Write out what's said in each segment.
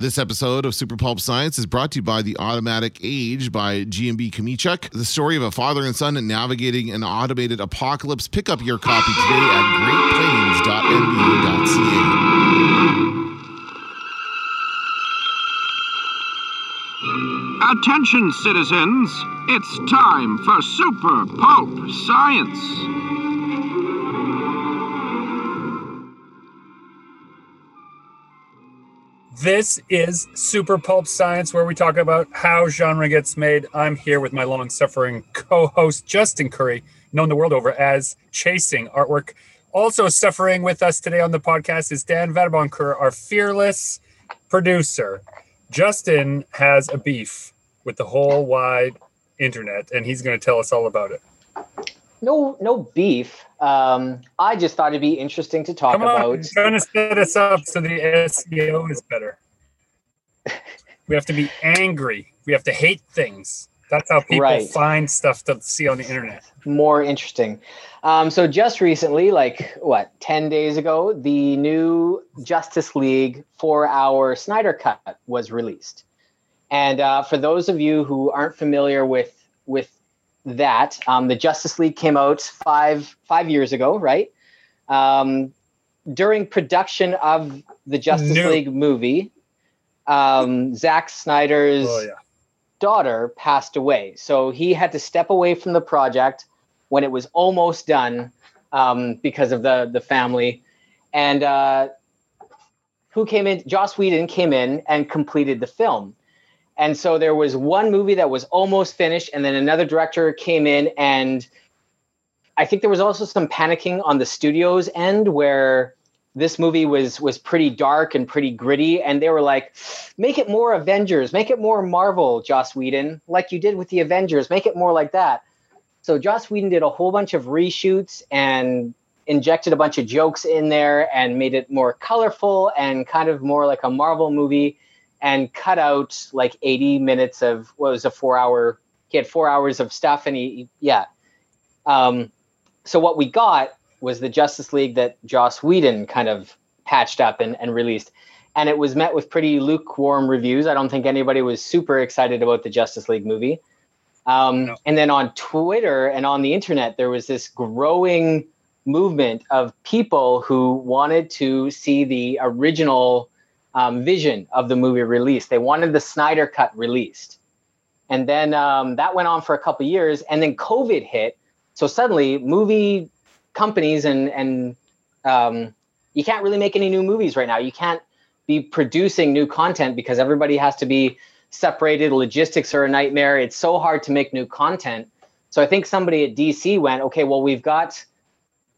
This episode of Super Pulp Science is brought to you by The Automatic Age by GMB Chomichuk. The story of a father and son navigating an automated apocalypse. Pick up your copy today at greatplains.nba.ca. Attention, citizens! It's time for Super Pulp Science. This is Super Pulp Science, where we talk about how genre gets made. I'm here with my long suffering co host, Justin Currie, known the world over as Chasing Artwork. Also suffering with us today on the podcast is Dan Vadeboncoeur, our fearless producer. Justin has a beef with the whole wide internet, and he's going to tell us all about it. No, no beef. Um, I just thought it'd be interesting to talk Come on, about. You're trying to set us up so the SEO is better. we have to be angry. We have to hate things. That's how people Right. find stuff to see on the internet. More interesting. Um, so just recently, like what, ten days ago, the new Justice League four-hour Snyder Cut was released. And uh, for those of you who aren't familiar with with that, um, the Justice League came out five five years ago, right? Um, during production of the Justice New. League movie, um, Zack Snyder's Oh yeah. daughter passed away. So he had to step away from the project when it was almost done um, because of the the family. And uh, who came in? Joss Whedon came in and completed the film. And so there was one movie that was almost finished, and then another director came in, and I think there was also some panicking on the studio's end where this movie was was pretty dark and pretty gritty, and they were like, "Make it more Avengers, make it more Marvel, Joss Whedon, like you did with the Avengers, make it more like that." So Joss Whedon did a whole bunch of reshoots and injected a bunch of jokes in there and made it more colorful and kind of more like a Marvel movie and cut out like 80 minutes of what was a four hour he had four hours of stuff and he yeah. Um, so what we got was the justice league that joss whedon kind of patched up and, and released. And it was met with pretty lukewarm reviews. I don't think anybody was super excited about the justice league movie. Um, No. and then on twitter and on the internet there was this growing movement of people who wanted to see the original um, vision of the movie released. They wanted the Snyder cut released. And then um, that went on for a couple years. And then COVID hit. So suddenly, movie companies and, and um, you can't really make any new movies right now. You can't be producing new content because everybody has to be separated. Logistics are a nightmare. It's so hard to make new content. So I think somebody at DC went, okay, well, we've got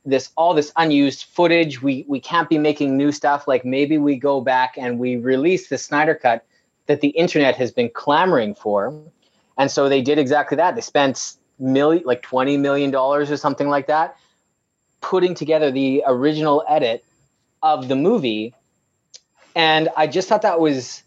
this all this unused footage. We we can't be making new stuff. Like maybe we go back and we release the Snyder cut that the internet has been clamoring for. And so they did exactly that. They spent million like 20 million dollars or something like that putting together the original edit of the movie. And I just thought that was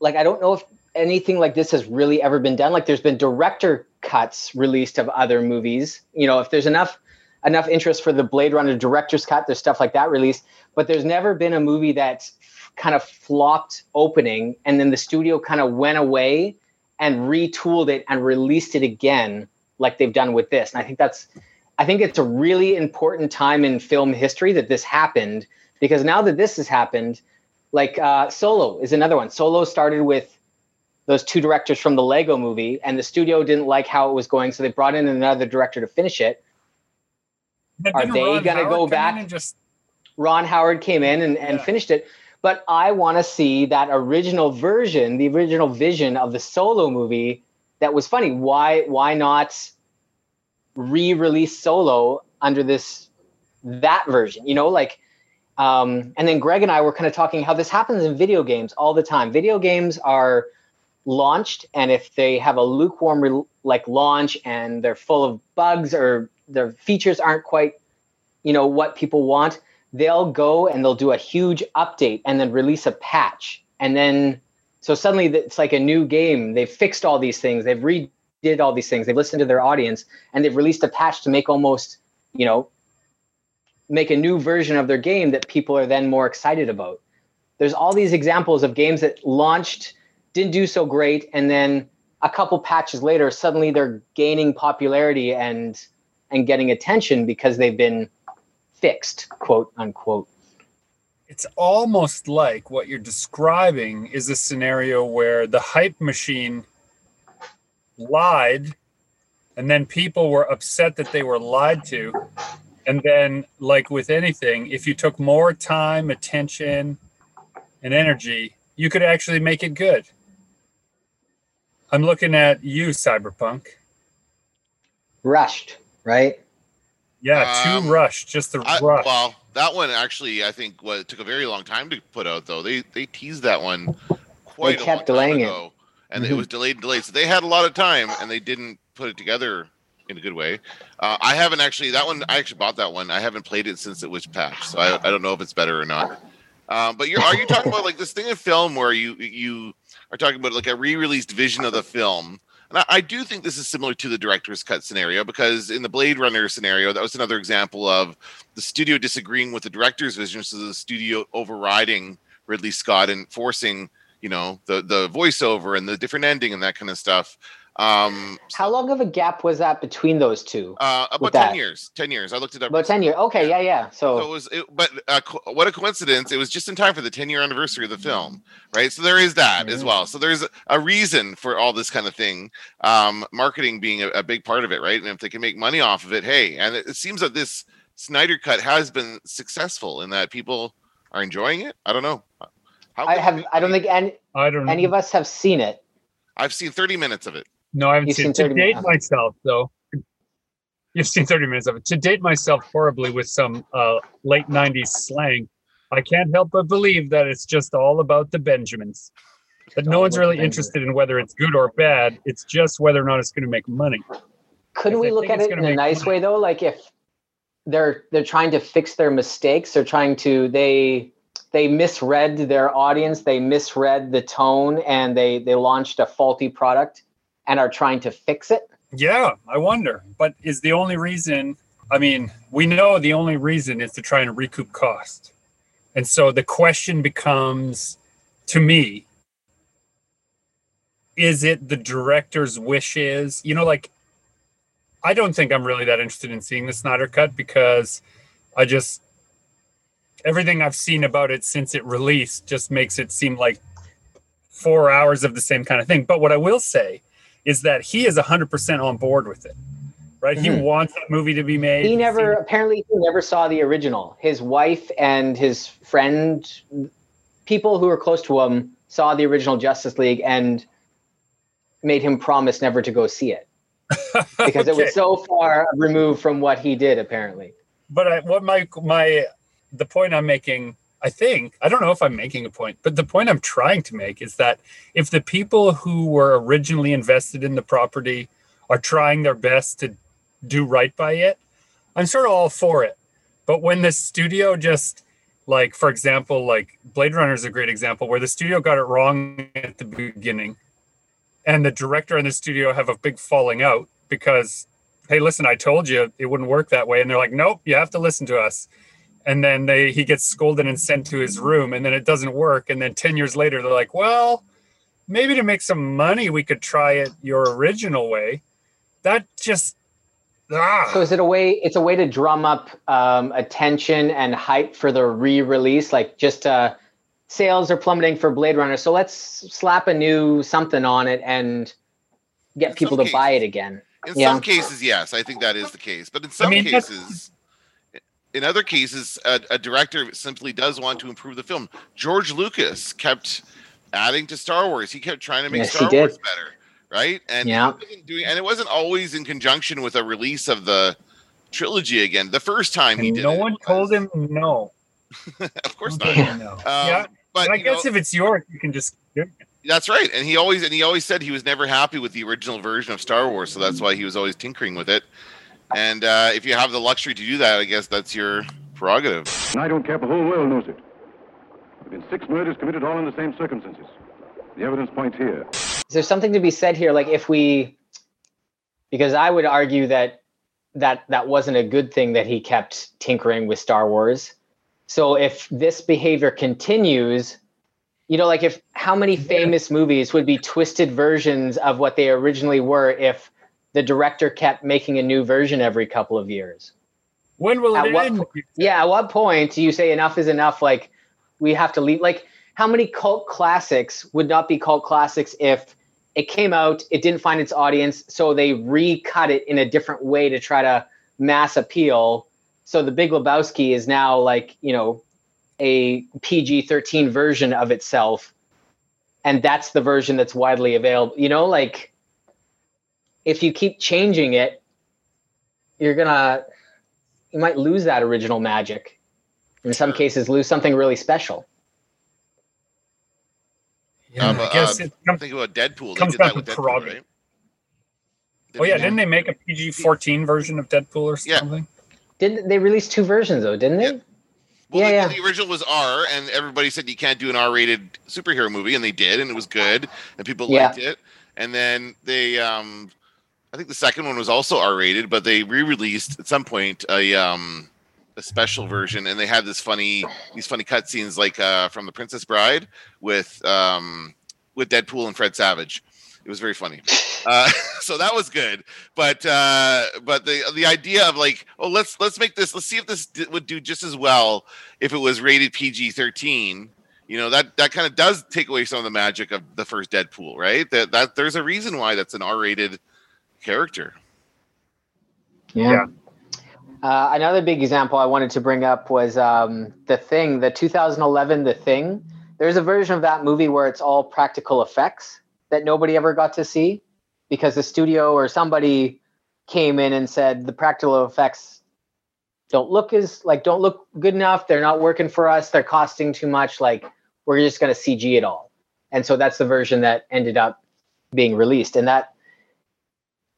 like I don't know if anything like this has really ever been done. Like there's been director cuts released of other movies. You know, if there's enough enough interest for the Blade Runner director's cut. There's stuff like that released, but there's never been a movie that's kind of flopped opening and then the studio kind of went away and retooled it and released it again like they've done with this. And I think that's I think it's a really important time in film history that this happened because now that this has happened, like uh, Solo is another one. Solo started with those two directors from the Lego movie, and the studio didn't like how it was going, so they brought in another director to finish it. Are they Ron gonna Howard go back- and just Ron Howard came in and, and Yeah. finished it. But I want to see that original version, the original vision of the solo movie that was funny. Why why not re-release solo under this that version? You know, like um, and then Greg and I were kind of talking how this happens in video games all the time. Video games are launched, and if they have a lukewarm re- like launch and they're full of bugs or their features aren't quite, you know, what people want, they'll go and they'll do a huge update and then release a patch, and then so suddenly it's like a new game. They've fixed all these things. They've redid all these things. They've listened to their audience, and they've released a patch to make almost, you know, make a new version of their game that people are then more excited about. there's all these examples of games that launched, didn't do so great, and then a couple patches later, suddenly they're gaining popularity and and getting attention because they've been fixed, quote unquote. It's almost like what you're describing is a scenario where the hype machine lied and then people were upset that they were lied to. And then like with anything if you took more time attention and energy you could actually make it good. I'm looking at you cyberpunk. Rushed, right? yeah Um, too rushed just the I, rush well, that one actually, I think, what took a very long time to put out. Though they they teased that one quite They a kept long time delaying it. ago, and Mhm. it was delayed and delayed. So they had a lot of time, and they didn't put it together in a good way. Uh, I haven't actually that one. I actually bought that one. I haven't played it since it was patched, so I, I don't know if it's better or not. Um, but you're are you talking about like this thing in film where you you are talking about like a re-released vision of the film? And I, I do think this is similar to the director's cut scenario because in the Blade Runner scenario, that was another example of the studio disagreeing with the director's vision, so the studio overriding Ridley Scott and forcing, you know, the the voiceover and the different ending and that kind of stuff. Um, How long of a gap was that between those two? uh, about ten that? years. Ten years. I looked it up. About 10 years. Okay, yeah, yeah. So so it was, it, but uh, co- what a coincidence! It was just in time for the 10 year anniversary of the film, right? So there is that as well. So there's a reason for all this kind of thing, um, marketing being a, a big part of it, right? And if they can make money off of it, hey! And it, it seems that this Snyder cut has been successful in that people are enjoying it. I don't know. How I have I don't think any i don't any know of us have seen it. I've seen 30 minutes of it. No i haven't You've seen, seen to date minutes. myself though you've seen 30 minutes of it. To date myself horribly with some uh, late 90s slang i can't help but believe that it's just all about the benjamins. That no one's really interested in whether it's good or bad. It's just whether or not it's going to make money. Couldn't we look at it in a nice money. way though? Like if they're they're trying to fix their mistakes, they're trying to they they misread their audience, they misread the tone, and they they launched a faulty product and are trying to fix it. Yeah, I wonder. But is the only reason, I mean, we know the only reason is to try and recoup cost. And so the question becomes to me is it the director's wishes? You know, like, I don't think I'm really that interested in seeing the Snyder Cut because I just, everything I've seen about it since it released just makes it seem like four hours of the same kind of thing. But what I will say is that he is 100% on board with it right he Mhm. wants that movie to be made He never seen- apparently he never saw the original. His wife and his friend, people who were close to him, saw the original Justice League and made him promise never to go see it because it was so far removed from what he did. Apparently, but I, what my my the point i'm making i think i don't know if i'm making a point but the point i'm trying to make is that if the people who were originally invested in the property are trying their best to do right by it i'm sort of all for it. But when the studio just like for example like blade runner is a great example where the studio got it wrong at the beginning and the director and the studio have a big falling out because hey listen i told you it wouldn't work that way. And they're like nope you have to listen to us and then they he gets scolded and sent to his room and then it doesn't work and then 10 years later they're like well maybe to make some money we could try it your original way that just ah, so is it a way? It's a way to drum up um, attention and hype for the re-release. Like just uh, sales are plummeting for Blade Runner, so let's slap a new something on it and get In people some to buy it again. In Yeah. some cases, yes, I think that is the case. But in some mean, that's- cases, in other cases, a, a director simply does want to improve the film. George Lucas kept adding to Star Wars. He kept trying to make Yes, Star. Wars better, right? And Yeah. doing, and it wasn't always in conjunction with a release of the trilogy again. The first time he did, no it one was- told him no of course No not. one told him no. Um, yeah But but i guess know, if it's yours you can just That's right, and he always and he always said he was never happy with the original version of Star Wars, so that's why he was always tinkering with it. And uh, if you have the luxury to do that, I guess that's your prerogative. And I don't care if the whole world knows it. There have been six murders committed all in the same circumstances. The evidence points here. Is there something to be said here? Like if we, because I would argue that that that wasn't a good thing that he kept tinkering with Star Wars. So if this behavior continues, you know, like if how many famous movies would be twisted versions of what they originally were if the director kept making a new version every couple of years? When will At it what end? po- Yeah, at what point do you say enough is enough? Like we have to leave. Like how many cult classics would not be cult classics if it came out, it didn't find its audience, so they recut it in a different way to try to mass appeal. So the Big Lebowski is now like you know a PG thirteen version of itself, and that's the version that's widely available. You know, like if you keep changing it, you're gonna you might lose that original magic. In some cases, lose something really special. Yeah, Um, I guess uh, it comes. Think about Deadpool. They comes did back that with to Deadpool, prerogative. right? Oh yeah, didn't they make a PG fourteen version of Deadpool or Yeah. something? Didn't they release two versions though? Didn't they? Yeah. Well, Yeah, the, yeah. the original was R, and everybody said you can't do an R-rated superhero movie, and they did, and it was good, and people Yeah. liked it. And then they, um, I think the second one was also R-rated, but they re-released at some point a um, a special version, and they had this funny, these funny cutscenes like uh, from The Princess Bride with um, with Deadpool and Fred Savage. It was very funny. Uh, so that was good, but uh, but the the idea of like, oh, let's let's make this, let's see if this would do just as well if it was rated PG thirteen. You know that that kind of does take away some of the magic of the first Deadpool, right? That that there's a reason why that's an R rated character. Yeah. Uh, another big example I wanted to bring up was um, The Thing, the 2011 The Thing. There's a version of that movie where it's all practical effects that nobody ever got to see because the studio or somebody came in and said the practical effects don't look as like don't look good enough. They're not working for us. They're costing too much. Like we're just going to CG it all. And so that's the version that ended up being released. And that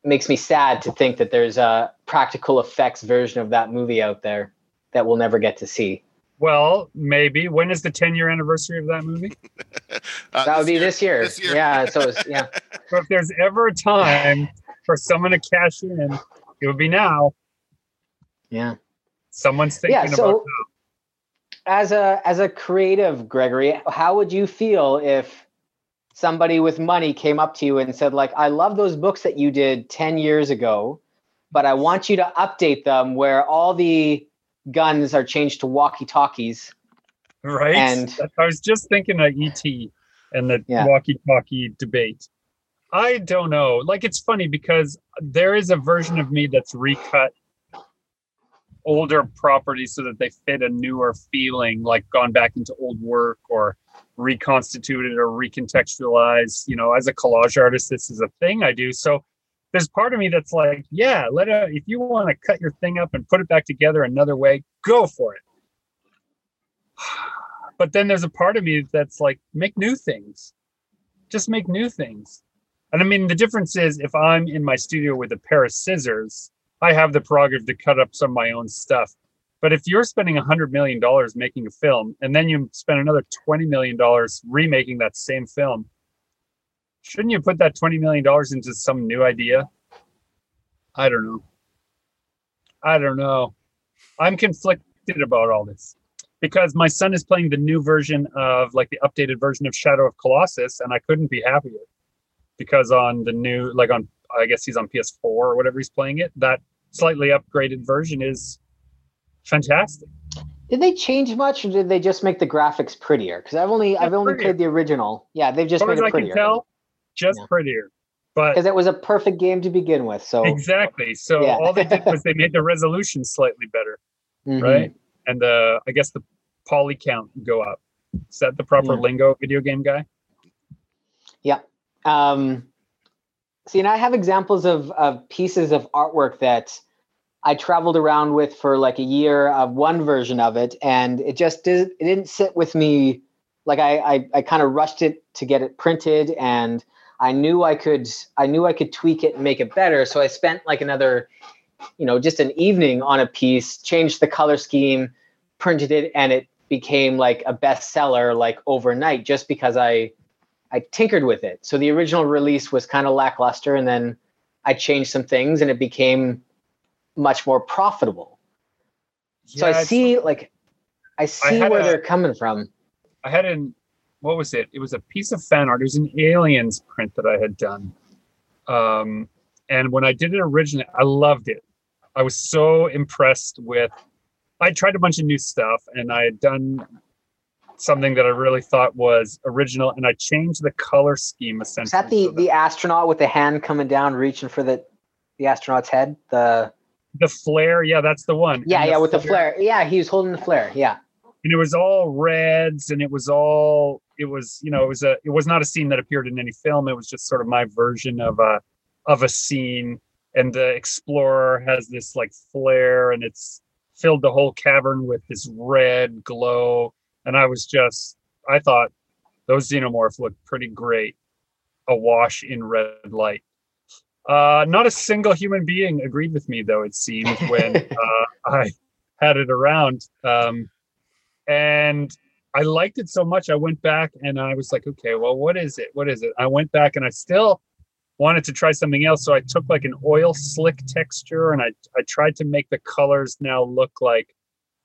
makes me sad to think that there's a practical effects version of that movie out there that we'll never get to see. Well, maybe. When is the ten year anniversary of that movie? Uh, That would be this year. This year. Yeah. So it's, yeah. So if there's ever a time for someone to cash in, it would be now. Yeah. Someone's thinking Yeah. about So as a as a creative, Gregory, how would you feel if somebody with money came up to you and said, like, I love those books that you did 10 years ago, but I want you to update them where all the guns are changed to walkie-talkies. right? and- I was just thinking of ET and the Yeah. walkie-talkie debate. I don't know. Like it's funny because there is a version of me that's recut older properties so that they fit a newer feeling, like gone back into old work or reconstituted or recontextualized. You know, as a collage artist, this is a thing I do. So there's part of me that's like, yeah, let it, if you want to cut your thing up and put it back together another way, go for it. But then there's a part of me that's like, make new things. Just make new things. And I mean, the difference is if I'm in my studio with a pair of scissors, I have the prerogative to cut up some of my own stuff. But if you're spending a hundred million dollars making a film and then you spend another twenty million dollars remaking that same film, shouldn't you put that twenty million dollars into some new idea? I don't know. I don't know. I'm conflicted about all this because my son is playing the new version of like the updated version of Shadow of Colossus, and I couldn't be happier because on the new, like on, I guess he's on PS4 or whatever he's playing it, that slightly upgraded version is fantastic. Did they change much, or did they just make the graphics prettier? Because I've only I've only prettier. played the original. Yeah, they've just As made as it I can prettier. tell, just Yeah. prettier. But Because it was a perfect game to begin with. So exactly. So Yeah. all they did was they made the resolution slightly better, Mhm. right? And the I guess the poly count go up. Is that the proper Yeah. lingo, video game guy? Yeah. Um, see, and I have examples of of pieces of artwork that I traveled around with for like a year of one version of it, and it just did, it didn't sit with me. Like I I, I kind of rushed it to get it printed, and I knew I could I knew I could tweak it and make it better. So I spent like another, you know, just an evening on a piece, changed the color scheme, printed it, and it became like a bestseller like overnight just because I I tinkered with it. So the original release was kind of lackluster, and then I changed some things, and it became much more profitable. So Yeah, I it's- see, like, I see had where a- they're coming from. I had an what was it? It was a piece of fan art. It was an aliens print that I had done. Um, and when I did it originally, I loved it. I was so impressed with. I tried a bunch of new stuff, and I had done something that I really thought was original, and I changed the color scheme essentially. Is that the so that the astronaut with the hand coming down, reaching for the the astronaut's head? The the flare? Yeah, that's the one. yeah, And yeah, with the flare. Yeah, he was holding the flare. Yeah. and it was all reds and it was all it was you know it was a it was not a scene that appeared in any film it was just sort of my version of a of a scene and the explorer has this like flare and it's filled the whole cavern with this red glow and i was just i thought those xenomorphs looked pretty great awash in red light uh not a single human being agreed with me though it seemed when uh, i had it around um and I liked it so much. I went back and I was like, okay, well, what is it? What is it? I went back and I still wanted to try something else. So I took like an oil slick texture and I, I tried to make the colors now look like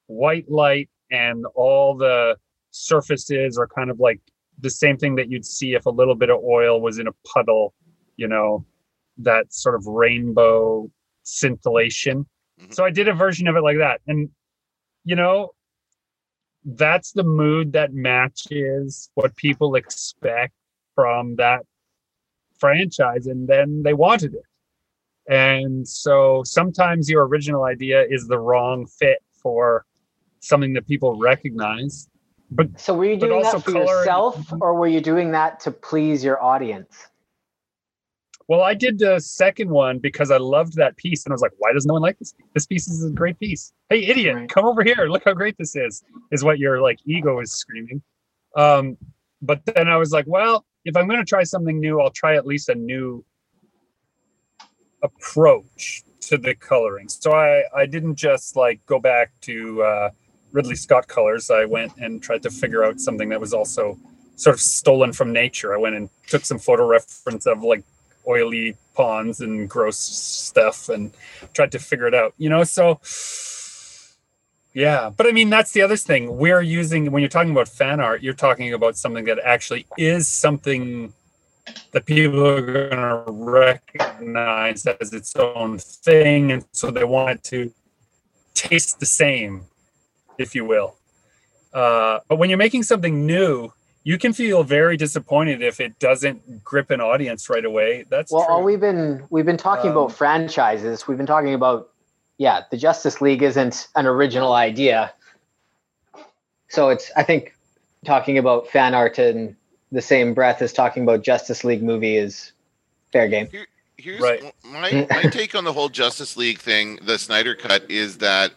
white light and all the surfaces are kind of like the same thing that you'd see if a little bit of oil was in a puddle, you know, that sort of rainbow scintillation. Mhm. So I did a version of it like that. And, you know, that's the mood that matches what people expect from that franchise and then they wanted it and so sometimes your original idea is the wrong fit for something that people recognize but So were you doing that for color and- yourself, or were you doing that to please your audience? Well i did the second one because i loved that piece and i was like why does no one like this? This piece is a great piece. Hey idiot Right. come over here. Look how great this is is what your like ego is screaming. Um but then i was like well if i'm going to try something new i'll try at least a new approach to the coloring. So i i didn't just like go back to uh ridley scott colors. I went and tried to figure out something that was also sort of stolen from nature. I went and took some photo reference of like oily ponds and gross stuff and tried to figure it out you know? So yeah. But i mean that's the other thing. We're using when you're talking about fan art you're talking about something that actually is something that people are going to recognize as its own thing and so they want it to taste the same if you will. Uh, but when you're making something new you can feel very disappointed if it doesn't grip an audience right away that's well, true. all we've been we've been talking Um, about franchises. We've been talking about yeah, the Justice League isn't an original idea. So it's I think talking about fan art in the same breath as talking about Justice League movie is fair game. Here's Right. my my take on the whole Justice League thing, the Snyder cut, is that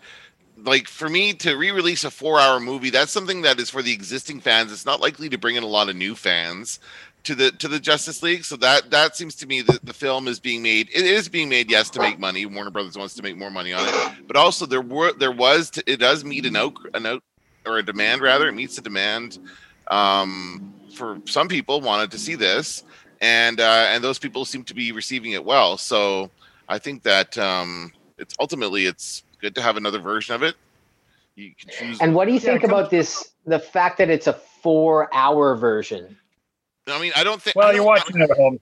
like for me to re-release a four-hour movie, that's something that is for the existing fans. It's not likely to bring in a lot of new fans to the to the Justice League. So that that seems to me that the film is being made. It is being made, yes, to make money. Warner Brothers wants to make more money on it, but also there were there was to, it does meet an out an out or a demand rather. It meets the demand um, for some people wanted to see this and uh, and those people seem to be receiving it well. So I think that um, it's ultimately it's good to have another version of it. You can choose. And what do you Yeah, think it about this the fact that it's a 4-hour version? I mean, I don't think. Well don't- you're watching it at home.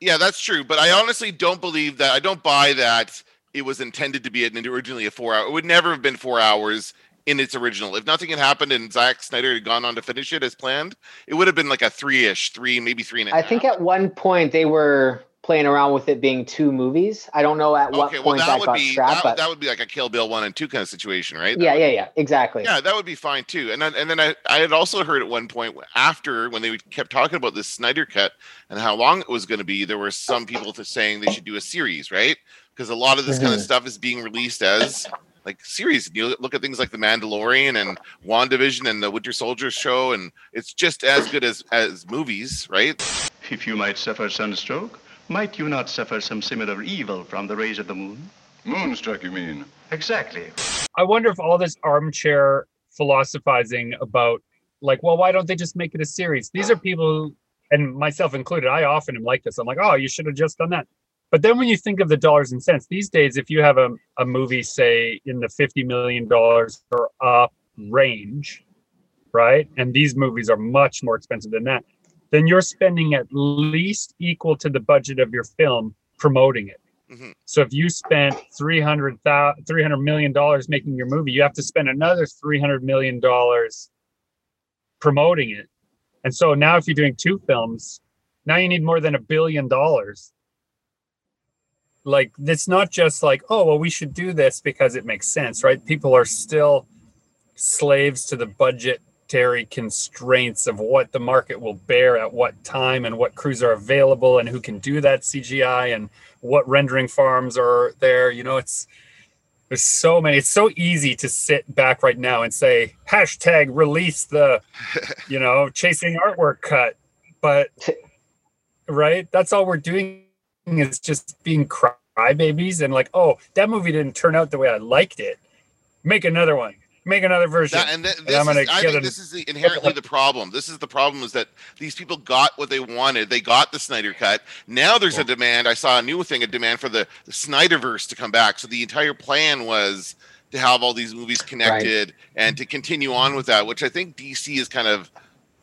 Yeah, that's true. But I honestly don't believe that. I don't buy that it was intended to be an, originally a four hour. It would never have been four hours in its original. If nothing had happened and Zack Snyder had gone on to finish it as planned, it would have been like a three ish, three, maybe three and a I half. think at one point they were playing around with it being two movies. I don't know at what okay, well, point that that, would got be scrapped, that, but that would be like a Kill Bill one and two kind of situation, right? That yeah, would yeah, yeah, exactly. Yeah, that would be fine too. And then, and then I, I had also heard at one point after when they kept talking about this Snyder cut and how long it was going to be, there were some people saying they should do a series, right? Because a lot of this kind of Mhm. stuff is being released as like series. You look at things like the Mandalorian and WandaVision and the Winter Soldier show, and it's just as good as as movies, right? If you might suffer sunstroke, might you not suffer some similar evil from the rays of the moon? Moonstruck, you mean? Exactly. I wonder if all this armchair philosophizing about like, well, why don't they just make it a series? These are people, and myself included. I often am like this. I'm like, oh, you should have just done that. But then when you think of the dollars and cents these days, if you have a, a movie, say in the fifty million dollars or up range, right? And these movies are much more expensive than that. Then you're spending at least equal to the budget of your film promoting it. Mhm. So if you spent 300 $300 million making your movie, you have to spend another 300 million dollars promoting it. And so now if you're doing two films, now you need more than a billion dollars. Like it's not just like, oh, well, we should do this because it makes sense, right? People are still slaves to the budgetary constraints of what the market will bear at what time and what crews are available and who can do that CGI and what rendering farms are there. You know, it's there's so many. It's so easy to sit back right now and say hashtag release the, you know, chasing artwork cut, but right, that's all we're doing is just being crybabies and like, oh, that movie didn't turn out the way I liked it. Make another one. Make another version. That, and th- And this I'm gonna is, I get think an- this is the, inherently the problem. This is the problem is that these people got what they wanted. They got the Snyder cut. Now there's a demand. I saw a new thing, a demand for the, the Snyderverse to come back. So the entire plan was to have all these movies connected and to continue on with that, which I think DC is kind of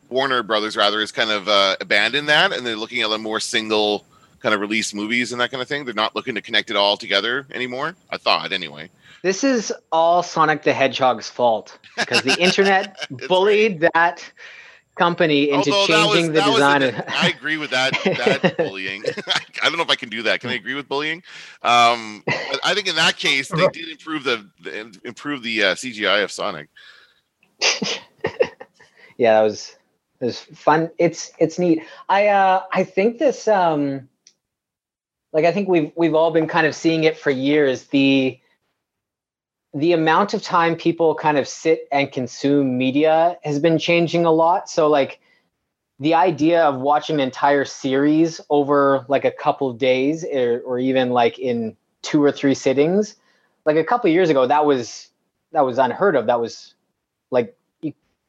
Warner Brothers rather is kind of uh, abandoned that, and they're looking at a more single kind of release movies and that kind of thing. They're not looking to connect it all together anymore. I thought anyway. This is all Sonic the Hedgehog's fault because the internet bullied that company into Although that was- changing the was design. of, I agree with that. That bullying. I don't know if I can do that. Can I agree with bullying? Um, I think in that case they did improve the, the improve the uh, CGI of Sonic. yeah, that was it was fun. It's it's neat. I uh I think this um like I think we've we've all been kind of seeing it for years. The the amount of time people kind of sit and consume media has been changing a lot. So like the idea of watching an entire series over like a couple of days or, or even like in two or three sittings, like a couple years ago, that was that was unheard of. That was like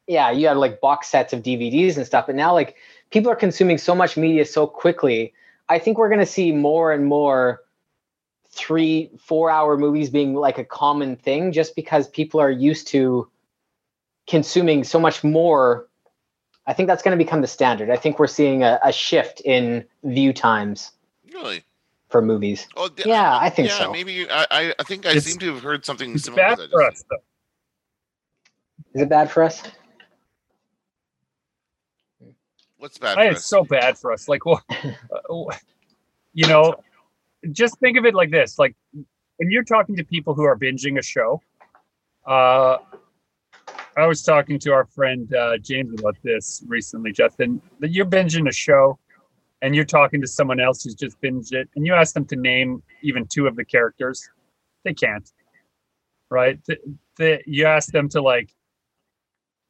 yeah, you had like box sets of DVDs and stuff, but now like people are consuming so much media so quickly. I think we're gonna see more and more three, four hour movies being like a common thing just because people are used to consuming so much more. I think that's going to become the standard. I think we're seeing a, a shift in view times Really? for movies. Oh, d- Yeah, I think yeah, so. maybe I, I, I think I It's- seem to have heard something It's similar. bad for us, though. Is it bad for us? What's bad? It's so bad for us. Like, well, you know, just think of it like this: like when you're talking to people who are binging a show. Uh, I was talking to our friend uh, James about this recently, Justin. That you're binging a show, and you're talking to someone else who's just binged it, and you ask them to name even two of the characters, they can't. Right? Th- th- you ask them to like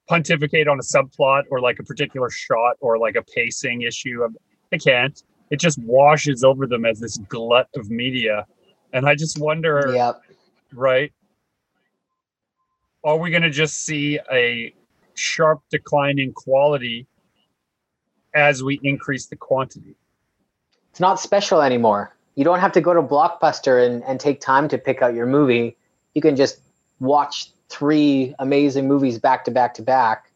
pontificate on a subplot or like a particular shot or like a pacing issue of they can't it just washes over them as this glut of media and i just wonder Yep. right are we going to just see a sharp decline in quality as we increase the quantity It's not special anymore. You don't have to go to Blockbuster and, and take time to pick out your movie. You can just watch three amazing movies back to back to back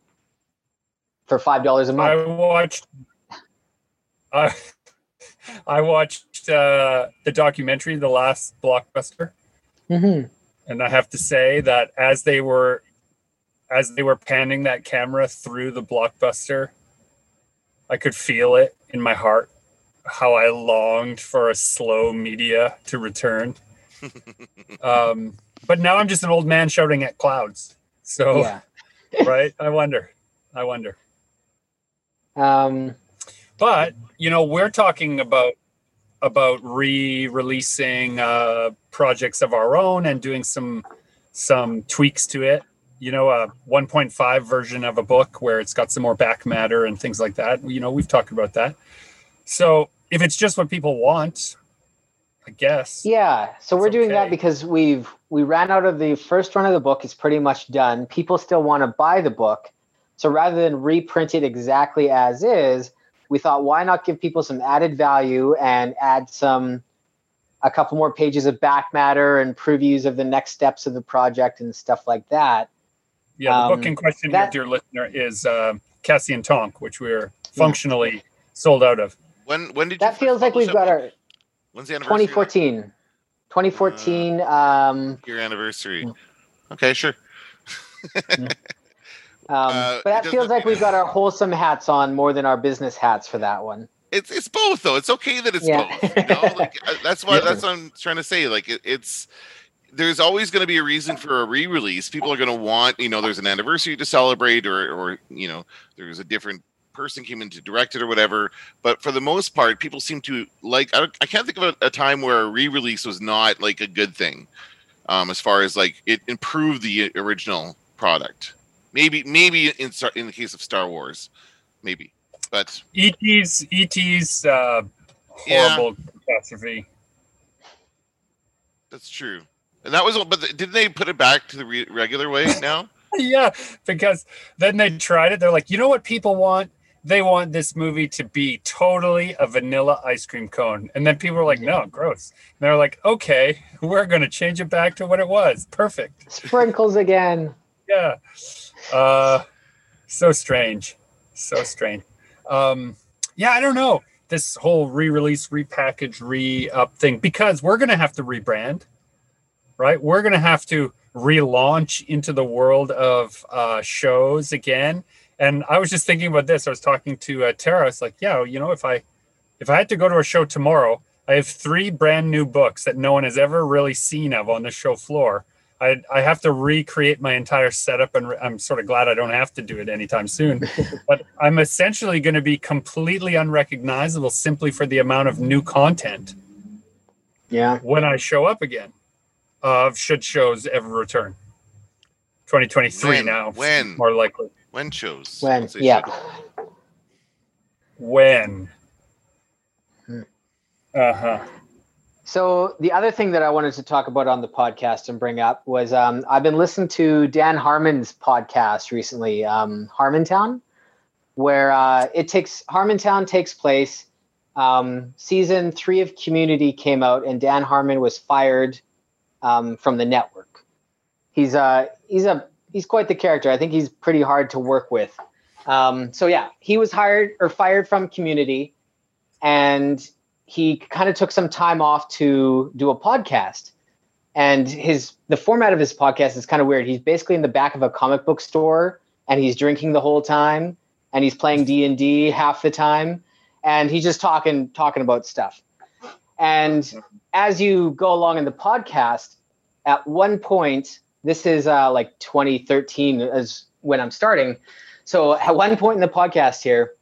for five dollars a month. I watched i i watched uh the documentary the last blockbuster hmm and I have to say that as they were as they were panning that camera through the blockbuster, I could feel it in my heart how I longed for a slow media to return. um, but now I'm just an old man shouting at clouds. So Yeah. right, I wonder, I wonder. Um, But you know, we're talking about about re-releasing uh, projects of our own and doing some some tweaks to it. You know, a 1.5 version of a book where it's got some more back matter and things like that. You know, we've talked about that. So if it's just what people want, I guess. yeah. So we're doing that because we've we ran out of the first run of the book. It's pretty much done. People still want to buy the book. So rather than reprint it exactly as is, we thought why not give people some added value and add some a couple more pages of back matter and previews of the next steps of the project and stuff like that. Yeah, the book Um, in question, that- here, dear listener, is uh, Cassie and Tonk, which we're functionally sold out of. When when did That first feels like we've got our When's the anniversary? 2014. 2014. Um, Your anniversary. Mm. Okay, sure. um, Uh, but that feels like we've got our wholesome hats on more than our business hats for that one. It's it's both though. It's okay that it's Yeah. both. You know? like, uh, that's why that's what I'm trying to say. Like it, it's there's always going to be a reason for a re-release. People are going to want you know there's an anniversary to celebrate or or you know there's a different person came in to direct it or whatever. But for the most part, people seem to like. I, I can't think of a, a time where a re-release was not like a good thing. Um, as far as like it improved the original product. Maybe maybe in Star- in the case of Star Wars, maybe. But ET's ET's uh, Yeah. horrible catastrophe. That's true. And that was, but didn't they put it back to the re- regular way now? yeah, because then they tried it. They're like, you know what people want? They want this movie to be totally a vanilla ice cream cone. And then people were like, no, gross. And they're like, okay, we're going to change it back to what it was. Perfect. Sprinkles again. Yeah. Uh, so strange. So strange. Um, yeah, I don't know. This whole re-release, repackage, re-up thing, because we're gonna have to rebrand, right? We're gonna have to relaunch into the world of uh, shows again. And I was just thinking about this. I was talking to uh, Tara. I was like, yeah, you know, if I if I had to go to a show tomorrow, I have three brand new books that no one has ever really seen of on the show floor. I, I have to recreate my entire setup, and re- I'm sort of glad I don't have to do it anytime soon. but I'm essentially going to be completely unrecognizable simply for the amount of new content Yeah. when I show up again. Uh, should shows ever return? 2023 When? now. When? More likely. When shows? When? Yeah. should. When? Hmm. Uh huh. So the other thing that I wanted to talk about on the podcast and bring up was um, I've been listening to Dan Harmon's podcast recently, um, Harmontown, where uh, it takes Harmontown takes place. Um, season three of Community came out, and Dan Harmon was fired um, from the network. He's uh, he's a he's quite the character. I think he's pretty hard to work with. Um, so yeah, he was hired or fired from Community, and he kind of took some time off to do a podcast. And his the format of his podcast is kind of weird. He's basically in the back of a comic book store and he's drinking the whole time and he's playing d&d half the time and he's just talking talking about stuff. And as you go along in the podcast at one point this is uh, like 2013 is when i'm starting. So at one point in the podcast here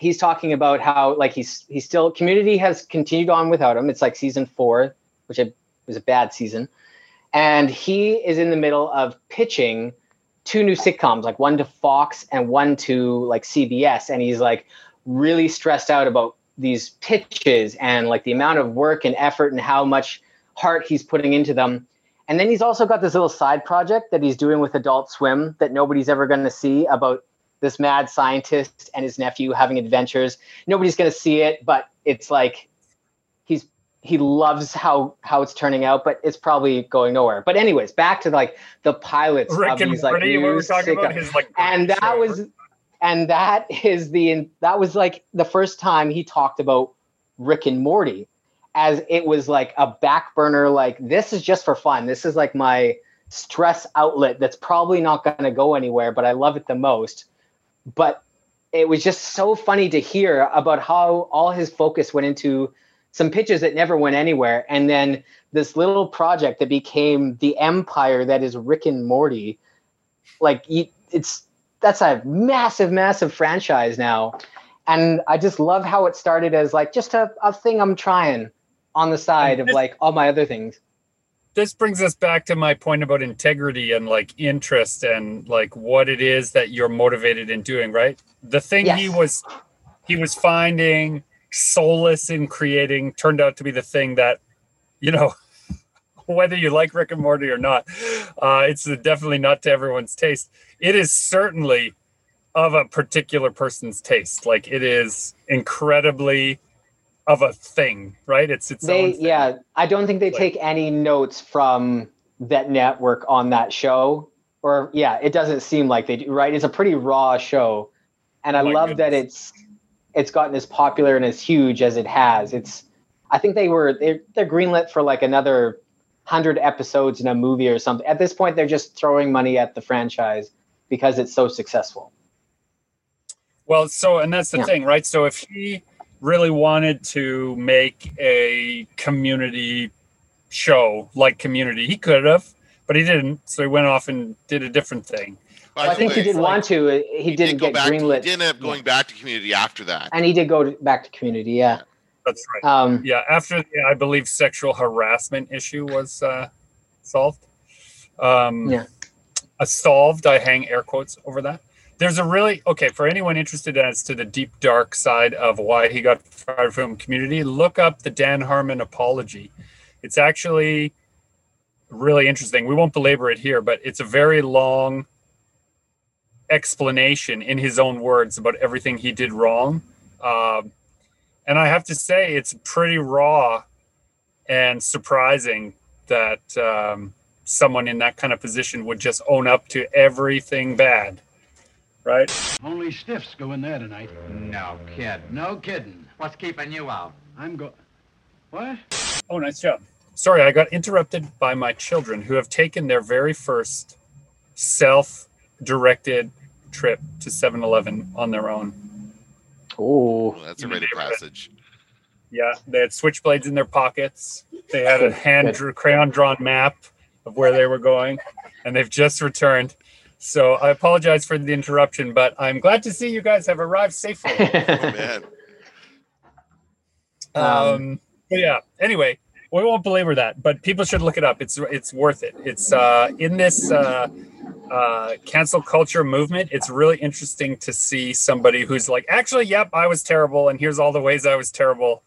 he's talking about how like he's he's still community has continued on without him. It's like season four which I, was a bad season. And he is in the middle of pitching two new sitcoms like one to fox and one to like cbs and he's like really stressed out about these pitches and like the amount of work and effort and how much heart he's putting into them. And then he's also got this little side project that he's doing with adult swim that nobody's ever going to see about this mad scientist and his nephew having adventures. Nobody's going to see it, but it's like he's he loves how how it's turning out, but it's probably going nowhere. But anyways, back to like the pilots Rick of and these like Morty, we about his like, and that show. was and that is the that was like the first time he talked about Rick and Morty as it was like a back burner like this is just for fun. This is like my stress outlet that's probably not going to go anywhere, but I love it the most but it was just so funny to hear about how all his focus went into some pitches that never went anywhere. And then this little project that became the empire that is rick and morty. Like it's that's a massive massive franchise now. And i just love how it started as like just a, a thing i'm trying on the side of like all my other things this brings us back to my point about integrity and like interest and like what it is that you're motivated in doing right? The thing he was he was finding solace in creating turned out to be the thing that you know whether you like rick and morty or not uh, it's definitely not to everyone's taste. It is certainly of a particular person's taste. Like it is incredibly of a thing right it's its they yeah i don't think they Like- take any notes from that network on that show or yeah, it doesn't seem like they do. Right? It's a pretty raw show, and I Oh love that it's it's gotten as popular and as huge as it has. It's I think they were they're, they're greenlit for like another hundred episodes in a movie or something. At this point, they're just throwing money at the franchise because it's so successful. Well, so and that's the Yeah. thing, right? So if he really wanted to make a community show like Community, he could have, but he didn't. So he went off and did a different thing. By I the think he way, did want to. uh, He, he didn't did get back. greenlit, He did end up going back to community after that. and he did go to, back to Community. Yeah. That's right. Um, Yeah, after the, I believe sexual harassment issue was uh, solved. Um, Yeah. uh, solved. I hang air quotes over that. There's a really okay for anyone interested as to the deep dark side of why he got fired from Community. Look up the Dan Harmon apology. It's actually really interesting. We won't belabor it here, but it's a very long explanation in his own words about everything he did wrong. Um, and I have to say, it's pretty raw and surprising that um, someone in that kind of position would just own up to everything bad, right? Only stiffs go in there tonight. No kid. No kidding. What's keeping you out? I'm go. What? Oh, nice job. Sorry, I got interrupted by my children who have taken their very first self directed trip to 7 Eleven on their own. oh, that's a In rite of passage. Yeah, they had switchblades in their pockets. They had a hand drew, crayon drawn map of where they were going, and they've just returned. So I apologize for the interruption, but I'm glad to see you guys have arrived safely. Oh, man. Um, but yeah. Anyway, we won't belabor that, but people should look it up. It's it's worth it. It's uh, in this uh, uh, cancel culture movement. It's really interesting to see somebody who's like, actually, yep, I was terrible, and here's all the ways I was terrible.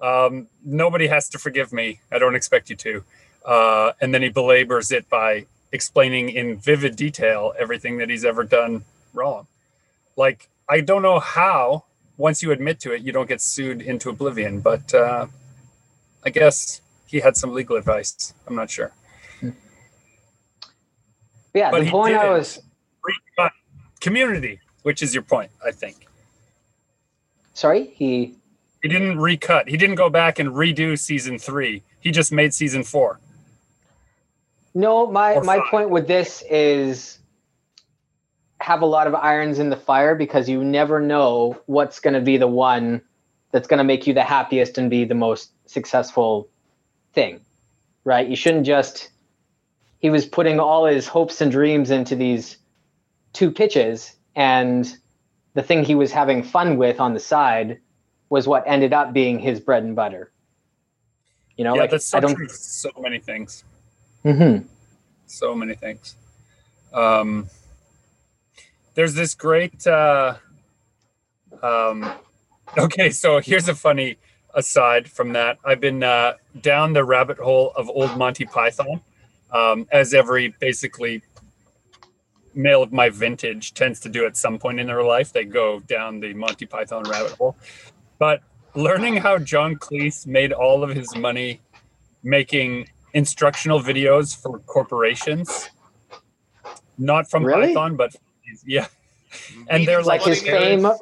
Um, nobody has to forgive me. I don't expect you to. Uh, and then he belabors it by explaining in vivid detail everything that he's ever done wrong. Like, I don't know how once you admit to it, you don't get sued into oblivion. But uh, I guess he had some legal advice. I'm not sure. yeah. But the point I was community, which is your point, I think. sorry. He He didn't recut. He didn't go back and redo season three. He just made season four. No, my my point with this is have a lot of irons in the fire because you never know what's going to be the one that's going to make you the happiest and be the most successful thing. Right? You shouldn't just he was putting all his hopes and dreams into these two pitches and the thing he was having fun with on the side was what ended up being his bread and butter. You know, yeah, like that's so I don't. So many things. Mhm. So many things. Um, there's this great. Uh, um, okay, so here's a funny aside from that. I've been uh, down the rabbit hole of old Monty Python, um, as every basically male of my vintage tends to do at some point in their life. They go down the Monty Python rabbit hole. But learning how John Cleese made all of his money making instructional videos for corporations, not from Really? Python, but yeah. And they're like his bloody fame meetings.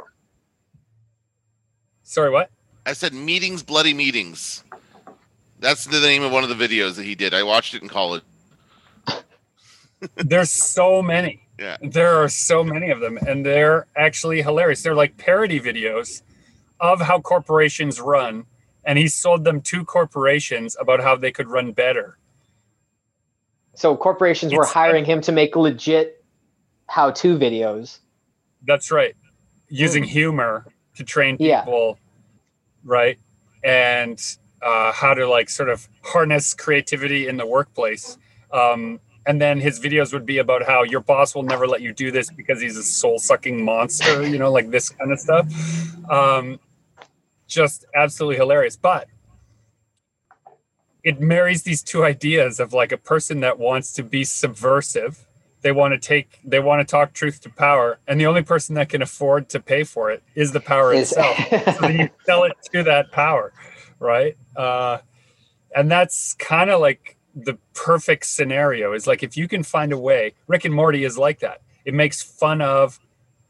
Sorry, what? I said meetings, bloody meetings. That's the name of one of the videos that he did. I watched it in college. There's so many. Yeah. There are so many of them, and they're actually hilarious. They're like parody videos of how corporations run, and he sold them to corporations about how they could run better. So corporations were hiring him to make legit how-to videos. That's right. Using humor to train Yeah. people, right? And uh, how to like sort of harness creativity in the workplace. Um, and then his videos would be about how your boss will never let you do this because he's a soul sucking monster, you know, like this kind of stuff. Um, just absolutely hilarious. But it marries these two ideas of like a person that wants to be subversive. They want to take they want to talk truth to power and the only person that can afford to pay for it is the power Is- itself. So then you sell it to that power right? Uh and that's kind of like the perfect scenario is like if you can find a way rick and morty is like that. It makes fun of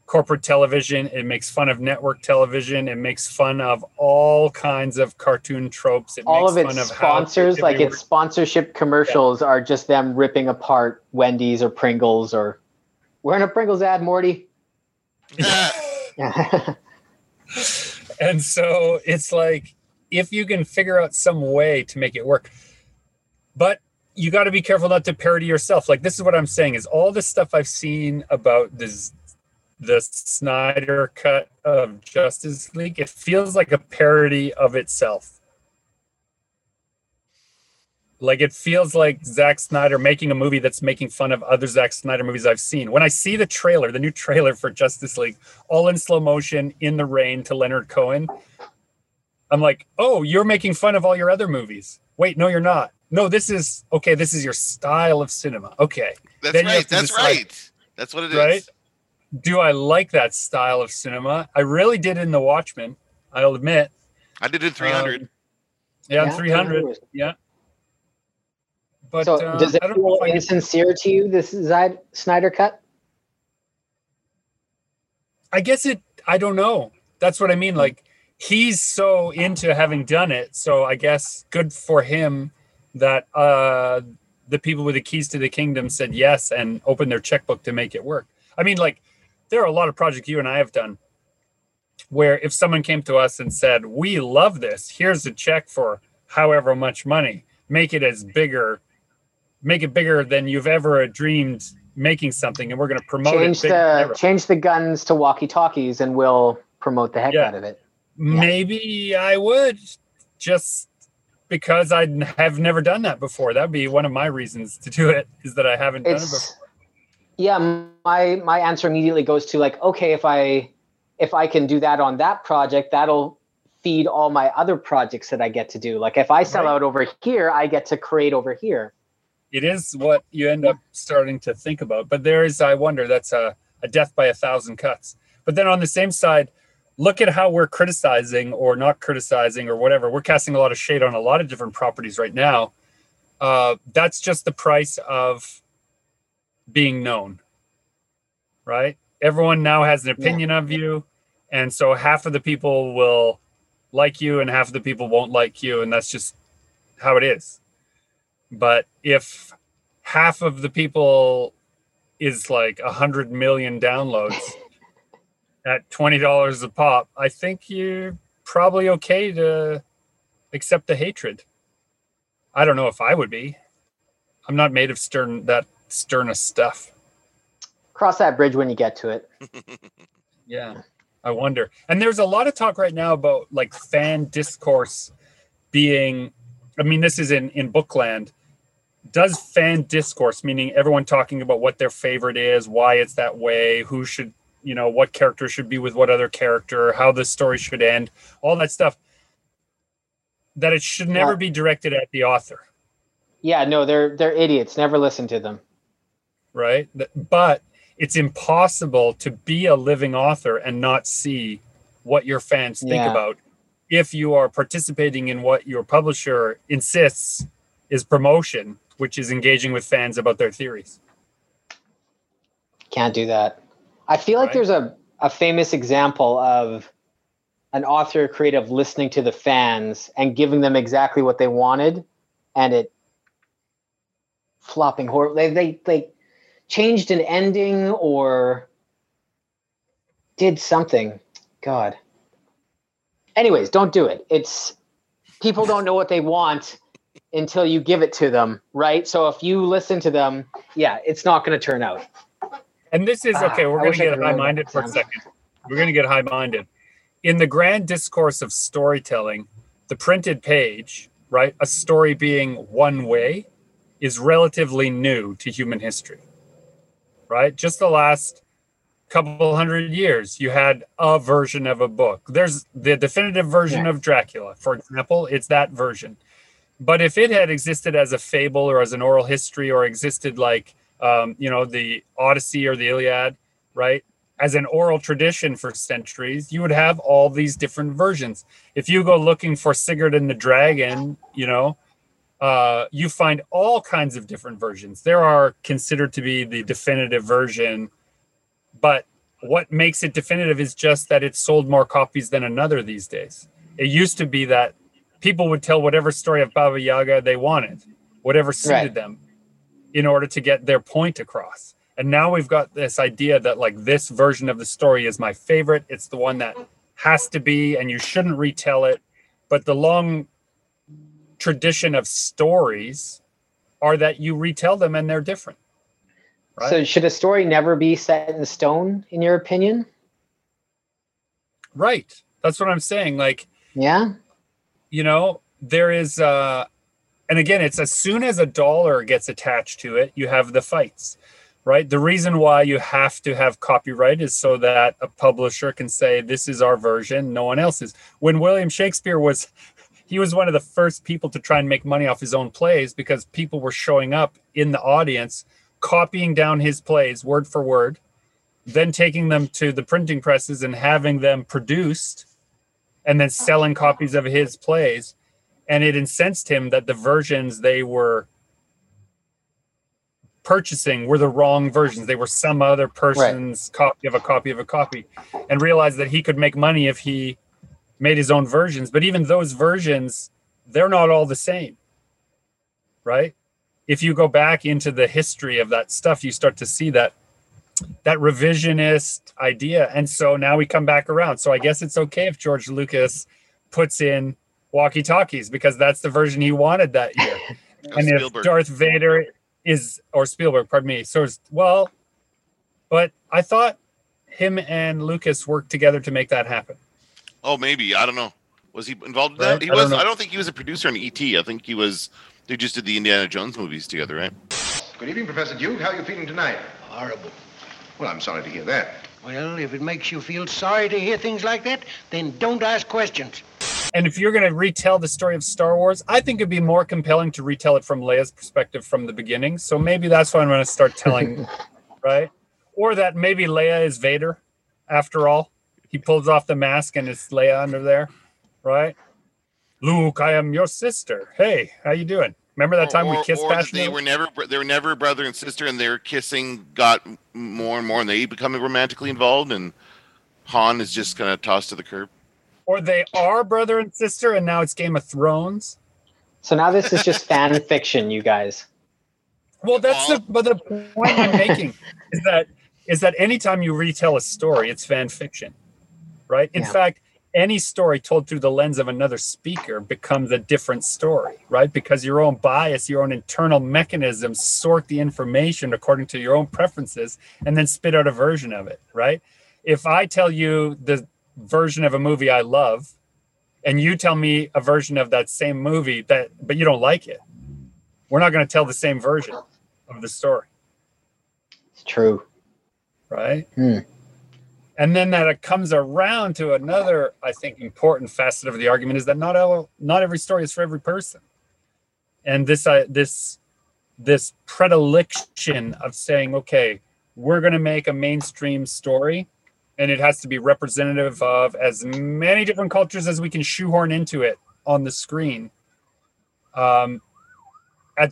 corporate television it makes fun of network television it makes fun of all kinds of cartoon tropes it All makes of fun its sponsors, like its sponsorship commercials, are just them ripping apart Wendy's or Pringles or. We're in a Pringles ad, Morty. and so it's like if you can figure out some way to make it work but you got to be careful not to parody yourself like this is what i'm saying is all the stuff i've seen about this the snyder cut of justice league it feels like a parody of itself like it feels like Zack Snyder making a movie that's making fun of other Zack Snyder movies I've seen. When I see the trailer, the new trailer for Justice League, all in slow motion in the rain to Leonard Cohen, I'm like, oh, you're making fun of all your other movies. Wait, no, you're not. No, this is okay. This is your style of cinema. Okay, That's Then right. That's decide- right. That's what it is. right? Do I like that style of cinema? I really did in The Watchmen. I'll admit. I did it 300. Um, yeah, Yeah, 300. 300. Yeah. But so uh, does it I feel I insincere to you? This Zyd- Snyder cut. I guess it. I don't know. That's what I mean. Like he's so into having done it. So I guess good for him that uh, the people with the keys to the kingdom said yes and opened their checkbook to make it work. I mean, like there are a lot of projects you and I have done where if someone came to us and said, "We love this. Here's a check for however much money. Make it as bigger, make it bigger than you've ever dreamed." making something and we're going to promote Change it the change the guns to walkie talkies, and we'll promote the heck Yeah. out of it. Maybe I would just because I have never done that before. That'd be one of my reasons to do it is that I haven't done it before. It's yeah. My my answer immediately goes to like, okay, if I if I can do that on that project, that'll feed all my other projects that I get to do. Like if I sell Right. out over here, I get to create over here. It is what you end up starting to think about. But there is, I wonder, that's a, a death by a thousand cuts. But then on the same side, look at how we're criticizing or not criticizing or whatever. We're casting a lot of shade on a lot of different properties right now. Uh, that's just the price of being known, right? Everyone now has an opinion of you. And so half of the people will like you and half of the people won't like you. And that's just how it is. But if half of the people is like a hundred million downloads at twenty dollars a pop, I think you're probably okay to accept the hatred. I don't know if I would be. I'm not made of stern that sternest stuff. Cross that bridge when you get to it. Yeah. I wonder. And there's a lot of talk right now about like fan discourse being I mean, this is in, in bookland. Does fan discourse, meaning everyone talking about what their favorite is, why it's that way, who should, you know, what character should be with what other character, how the story should end, all that stuff, that it should never Yeah. be directed at the author. Yeah, no, they're they're idiots. Never listen to them. Right? But it's impossible to be a living author and not see what your fans think Yeah. about if you are participating in what your publisher insists is promotion, which is engaging with fans about their theories. Can't do that. I feel like Right. there's a, a famous example of an author creative listening to the fans and giving them exactly what they wanted and it flopping horrible. They, they, they changed an ending or did something. God. Anyways, don't do it. It's people don't know what they want until you give it to them, right? So if you listen to them, yeah, it's not going to turn out. And this is Ah, okay, we're going to get high minded for a second. We're going to get high minded. In the grand discourse of storytelling, the printed page, right, a story being one way, is relatively new to human history, right? Just the last couple hundred years, you had a version of a book. There's the definitive version Yeah. of Dracula, for example, it's that version. But if it had existed as a fable or as an oral history or existed like, um, you know, the Odyssey or the Iliad, right? As an oral tradition for centuries, you would have all these different versions. If you go looking for Sigurd and the Dragon, you know, uh, you find all kinds of different versions. There are considered to be the definitive version, but what makes it definitive is just that it sold more copies than another these days. It used to be that people would tell whatever story of Baba Yaga they wanted, whatever suited Right. them, in order to get their point across. And now we've got this idea that like this version of the story is my favorite. It's the one that has to be, and you shouldn't retell it. But the long tradition of stories are that you retell them and they're different. Right? So should a story never be set in stone, in your opinion? right. That's what I'm saying. Like, Yeah. you know, there is uh and again, it's as soon as a dollar gets attached to it, you have the fights. Right? The reason why you have to have copyright is so that a publisher can say this is our version, no one else's. When William Shakespeare was he was one of the first people to try and make money off his own plays because people were showing up in the audience copying down his plays word for word, then taking them to the printing presses and having them produced and then oh, selling copies of his plays. And it incensed him that the versions they were purchasing were the wrong versions. They were some other person's copy of a copy of a copy, and realized that he could make money if he made his own versions. But even those versions, they're not all the same, right? If you go back into the history of that stuff, you start to see that that revisionist idea. And so now we come back around. So I guess it's okay if George Lucas puts in walkie talkies because that's the version he wanted that year. and if Darth Vader is, or Spielberg, pardon me. So, it's, well, but I thought him and Lucas worked together to make that happen. Oh, maybe I don't know. Was he involved in Right? that? He I don't was. I don't think he was a producer on ET. I think he was. They just did the Indiana Jones movies together, right? Good evening, Professor Duke. How are you feeling tonight? Horrible. Well, I'm sorry to hear that. Well, if it makes you feel sorry to hear things like that, then don't ask questions. And if you're going to retell the story of Star Wars, I think it'd be more compelling to retell it from Leia's perspective from the beginning. So maybe that's what I'm going to start telling, right? Or that maybe Leia is Vader after all. He pulls off the mask and it's Leia under there, right? Luke, I am your sister. Hey, how you doing? Remember that time we kissed or passionately? They were never. They were never brother and sister, and their kissing got more and more, and they becoming romantically involved, and Han is just kind of tossed to the curb. or they are brother and sister, and now it's Game of Thrones. So now this is just fan fiction, you guys. Well, that's the but the point I'm making is that is that anytime you retell a story, it's fan fiction, right? In Yeah. fact, any story told through the lens of another speaker becomes a different story, right? Because your own bias, your own internal mechanisms sort the information according to your own preferences and then spit out a version of it, right? If I tell you the version of a movie I love and you tell me a version of that same movie that but you don't like it, we're not going to tell the same version of the story, It's true. right? Hmm. And then that comes around to another, I think, important facet of the argument is that not all, not every story is for every person, and this uh, this this predilection of saying, okay, we're going to make a mainstream story, and it has to be representative of as many different cultures as we can shoehorn into it on the screen. Um, at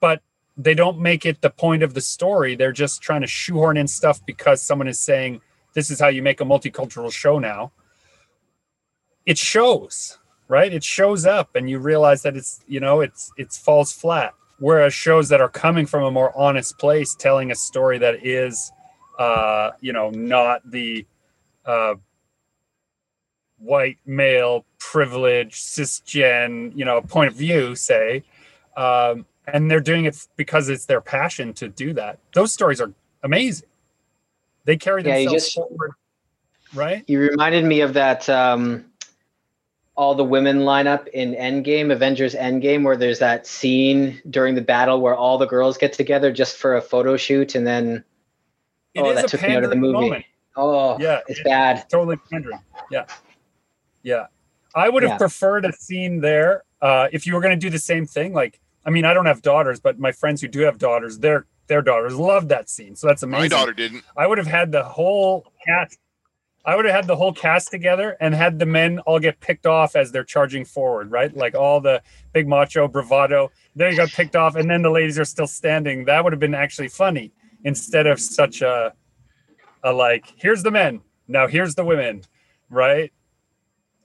but they don't make it the point of the story. They're just trying to shoehorn in stuff because someone is saying this is how you make a multicultural show now. It shows, right? It shows up and you realize that it's, you know, it's it's falls flat. Whereas shows that are coming from a more honest place telling a story that is uh, you know, not the uh white male privilege cisgen, you know, point of view, say, um, and they're doing it because it's their passion to do that. Those stories are amazing. They carry Yeah, you themselves just- forward, right? You reminded me of that um, all the women lineup in Endgame, Avengers Endgame, where there's that scene during the battle where all the girls get together just for a photo shoot, and then It oh, that took me out of the movie. moment. Oh, Yeah, it's it- bad. Totally pandering. Yeah, yeah. I would have Yeah. preferred a scene there. Uh, if you were going to do the same thing, like I mean, I don't have daughters, but my friends who do have daughters, their their daughters love that scene. So that's amazing. My daughter didn't. I would have had the whole cast. I would have had the whole cast together and had the men all get picked off as they're charging forward, right? Like all the big macho bravado, they got picked off, and then the ladies are still standing. That would have been actually funny instead of such a, a like, here's the men, now here's the women, right?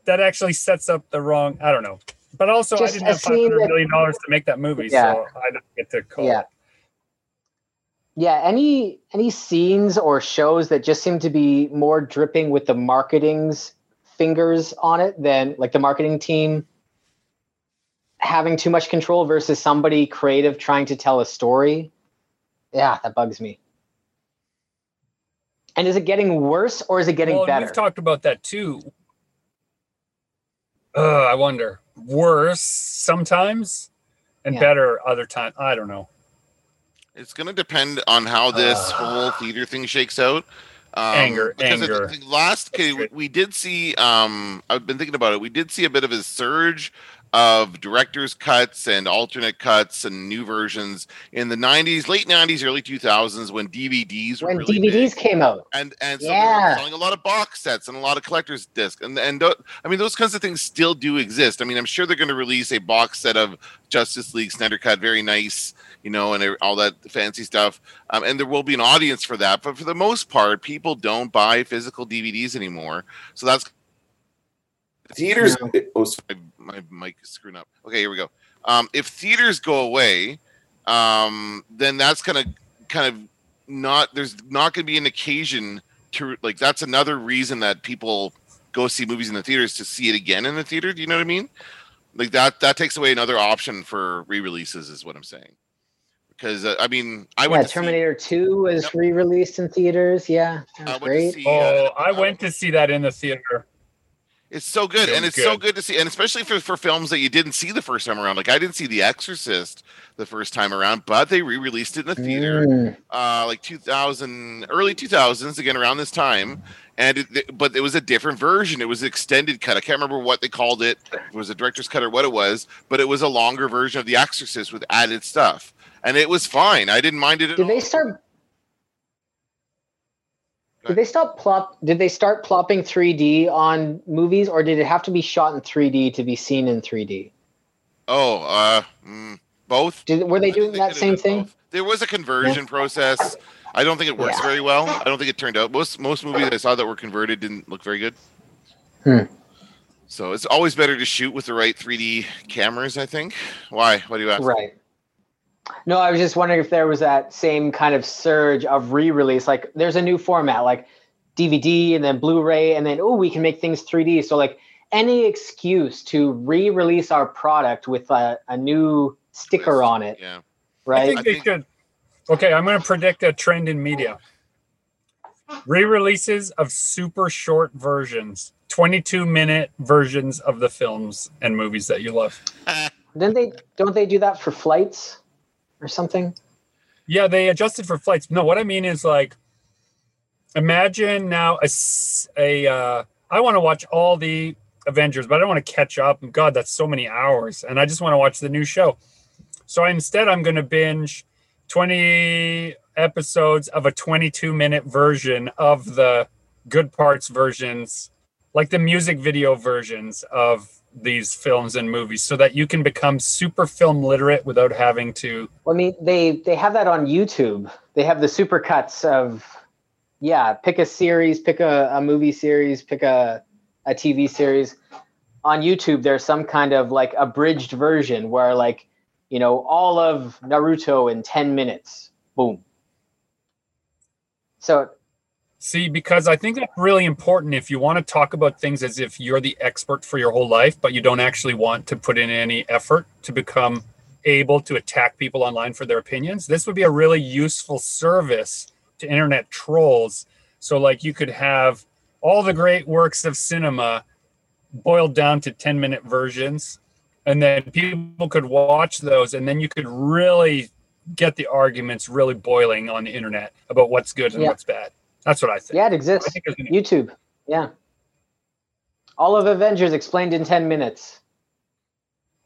That actually sets up the wrong. I don't know, but also Just I didn't have five hundred million dollars to make that movie, Yeah. so I don't get to call. Yeah. it. Yeah, any any scenes or shows that just seem to be more dripping with the marketing's fingers on it than like the marketing team having too much control versus somebody creative trying to tell a story. Yeah, that bugs me. And is it getting worse or is it getting well, better? We've talked about that too. Uh, I wonder. Worse sometimes, and Yeah. better other time. I don't know. It's going to depend on how this whole theater thing shakes out. Um, Anger, because I anger. think last, okay, we, we did see. Um, I've been thinking about it. We did see a bit of a surge of director's cuts and alternate cuts and new versions in the 90s, late 90s, early 2000s when DVDs were when really DVDs big. came out. and and so Yeah. were selling a lot of box sets and a lot of collectors discs and and tho- I mean those kinds of things still do exist. I mean I'm sure they're going to release a box set of Justice League Snyder Cut, very nice, you know, and all that fancy stuff. Um, and there will be an audience for that, but for the most part, people don't buy physical DVDs anymore. So that's Theaters. S- my, my mic is screwing up. Okay, here we go. Um, if theaters go away, um, then that's gonna kind of not. There's not gonna be an occasion to like. That's another reason that people go see movies in the theaters to see it again in the theater. Do you know what I mean? Like that. That takes away another option for re-releases, is what I'm saying. Because uh, I mean, I yeah, went to see- Terminator 2 was re-released in theaters. Yeah, that was I went to great. see, Oh, uh, I went to see that in the theater. It's so good, It and was it's so good. good to see, and especially for, for films that you didn't see the first time around. Like I didn't see The Exorcist the first time around, but they re-released it in the theater, Mm. uh, like 2000, early 2000s, again around this time. And it, but it was a different version. It was an extended cut. I can't remember what they called it. If it was a director's cut or what it was, but it was a longer version of The Exorcist with added stuff, and it was fine. I didn't mind it at Did all. they start? Did they stop plop? Did they start plopping 3D on movies, or did it have to be shot in 3D to be seen in 3D? Oh, uh, mm, both. Did, were they doing that same thing? both. There was a conversion process. I don't think it works Yeah. very well. I don't think it turned out. Most most movies I saw that were converted didn't look very good. Hmm. So it's always better to shoot with the right 3D cameras. I think. Why? What do you ask? Right. No, I was just wondering if there was that same kind of surge of re-release. Like, there's a new format, like DVD and then Blu-ray, and then oh, we can make things 3D. So, like, any excuse to re-release our product with a, a new sticker on it, Yeah. Right. I right? think they should. Okay, I'm going to predict a trend in media. Re-releases of super short versions, 22 minute versions of the films and movies that you love. Then they don't they do that for flights or something? Yeah, they adjusted for flights. No, what I mean is like, imagine now a, a uh, I want to watch all the Avengers, but I don't want to catch up. God, that's so many hours, and I just want to watch the new show. So instead, I'm going to binge 20 episodes of a 22 minute version of the good parts versions, like the music video versions of these films and movies, so that you can become super film literate without having to Well, I mean, they they have that on YouTube. They have the super cuts of, yeah, pick a series, pick a, a movie series, pick a a TV series. On YouTube, there's some kind of like abridged version where like, you know, all of Naruto in 10 minutes. Boom. So See, because I think that's really important if you want to talk about things as if you're the expert for your whole life, but you don't actually want to put in any effort to become able to attack people online for their opinions. This would be a really useful service to internet trolls. So, like, you could have all the great works of cinema boiled down to 10 minute versions, and then people could watch those, and then you could really get the arguments really boiling on the internet about what's good and Yeah. what's bad. That's what I think. yeah, it exists. I think it's gonna- YouTube. Yeah. All of Avengers explained in 10 minutes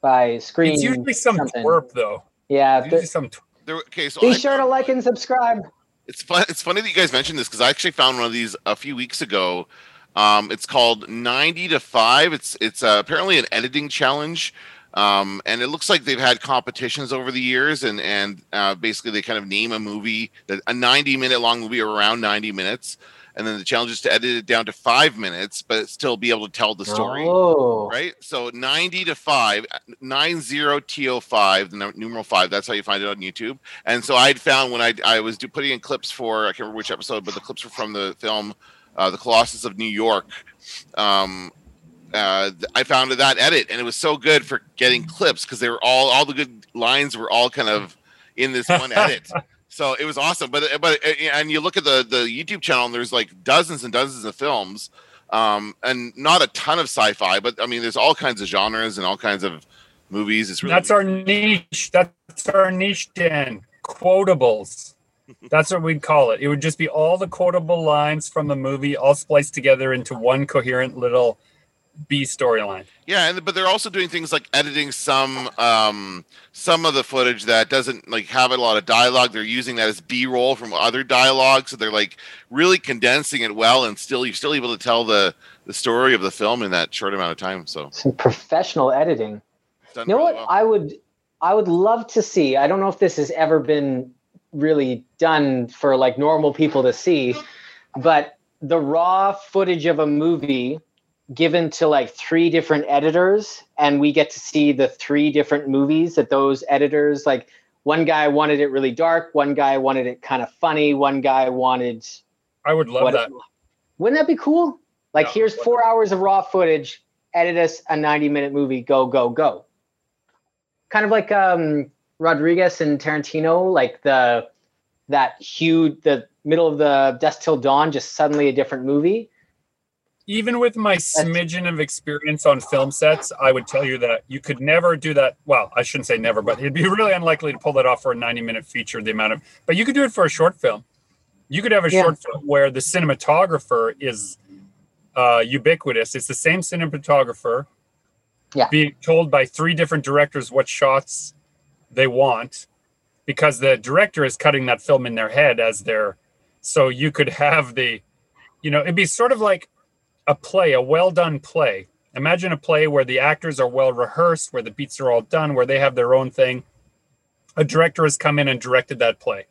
by Screen. It's usually some something. twerp though. Yeah. It's usually some. tw- There, okay, so Be I sure to like and subscribe. It's fun. It's funny that you guys mentioned this because I actually found one of these a few weeks ago. Um, it's called 90 to 5. It's it's uh, apparently an editing challenge. Um, and it looks like they've had competitions over the years, and and uh, basically they kind of name a movie that a 90 minute long movie or around 90 minutes, and then the challenge is to edit it down to five minutes, but still be able to tell the story. Oh. Right. So 90 to 5, 90 TO5, the numeral five. That's how you find it on YouTube. And so I'd found when I I was do, putting in clips for I can't remember which episode, but the clips were from the film uh, The Colossus of New York. Um, uh, I found that edit, and it was so good for getting clips because they were all all the good lines were all kind of in this one edit. So it was awesome. But but uh, and you look at the the YouTube channel, and there's like dozens and dozens of films, um, and not a ton of sci-fi, but I mean, there's all kinds of genres and all kinds of movies. It's really That's our niche. That's our niche, Dan. Quotables. That's what we'd call it. It would just be all the quotable lines from the movie all spliced together into one coherent little B storyline. Yeah, and but they're also doing things like editing some um some of the footage that doesn't like have a lot of dialogue. They're using that as B-roll from other dialogue, so they're like really condensing it well, and still you're still able to tell the the story of the film in that short amount of time. So Some professional editing. You know really what well. I would I would love to see. I don't know if this has ever been really done for like normal people to see, but the raw footage of a movie given to like three different editors and we get to see the three different movies that those editors like one guy wanted it really dark, one guy wanted it kind of funny, one guy wanted I would love what- that. Wouldn't that be cool? Like here's 4 hours of raw footage, edit us a 90 minute movie, go go go kind of like um Rodriguez and Tarantino, like the that huge the middle of the Dusk Till Dawn, just suddenly a different movie. Even with my smidgen of experience on film sets, I would tell you that you could never do that. Well, I shouldn't say never, but it'd be really unlikely to pull that off for a 90 minute feature. The amount of, but you could do it for a short film. You could have a Yeah. short film where the cinematographer is uh, ubiquitous. It's the same cinematographer Yeah. being told by three different directors what shots they want because the director is cutting that film in their head as their so you could have the you know it'd be sort of like a play a well done play. Imagine a play where the actors are well rehearsed where the beats are all done where they have their own thing. A director has come in and directed that play.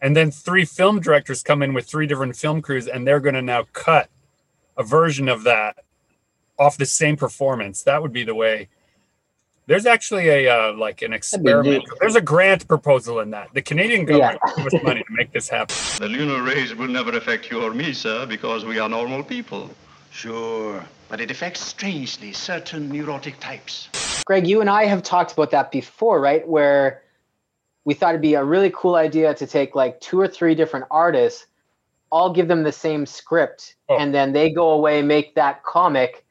And then three film directors come in with three different film crews and they're going to now cut a version of that off the same performance. That would be the way. There's actually a uh, like an experiment. there's a grant proposal in that. The canadian government gave us money to make this happen. The lunar rays will never affect you or me, sir, because we are normal people. Sure, but it affects strangely certain neurotic types. Greg, you and I have talked about that before, right? Where we thought it'd be a really cool idea to take like two or three different artists, all give them the same script, Oh. and then they go away, make that comic,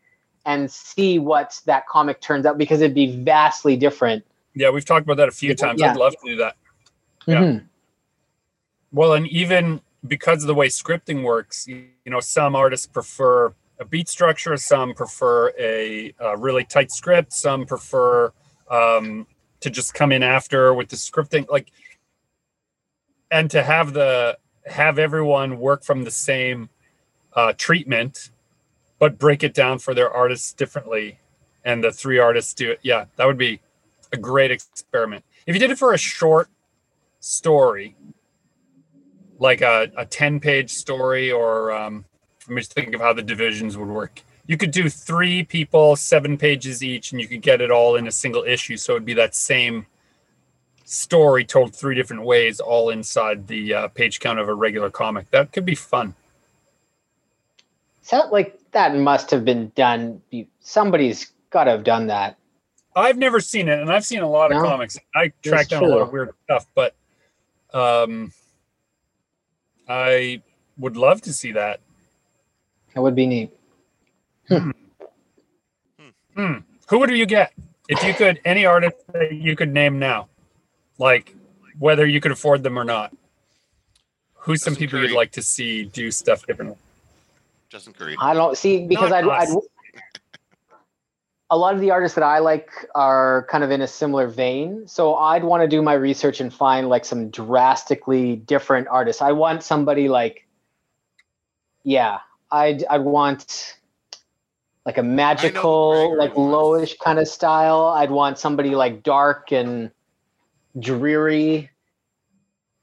and see what that comic turns out because it'd be vastly different. yeah we've talked about that a few times Yeah. i'd love to do that Yeah. Mhm. Well, and even because of the way scripting works, you you know, some artists prefer a beat structure, some prefer a, uh really tight script, some prefer um, to just come in after with the scripting, like, and to have the have everyone work from the same uh, treatment, but break it down for their artists differently, and the three artists do it. Yeah, that would be a great experiment. If you did it for a short story, like a, a 10 page story or um, me just think of how the divisions would work. You could do three people seven pages each and you could get it all in a single issue. So it'd be that same story told three different ways all inside the uh, page count of a regular comic. That could be fun. Sound like that must have been done. Somebody's got to have done that. i've never seen it and i've seen a lot of comics. I track down a lot of weird stuff but um i would love to see that That would be neat. Hmm. Who would you get if you could any artist that you could name now, like whether you could afford them or not? Who's some Justin people you'd like to see do stuff differently? Justin Currie. I don't see because Not I'd. I'd a lot of the artists that I like are kind of in a similar vein. So I'd want to do my research and find like some drastically different artists. I want somebody like, yeah, I'd I'd want like a magical, like lowish kind of style. I'd want somebody like dark and dreary.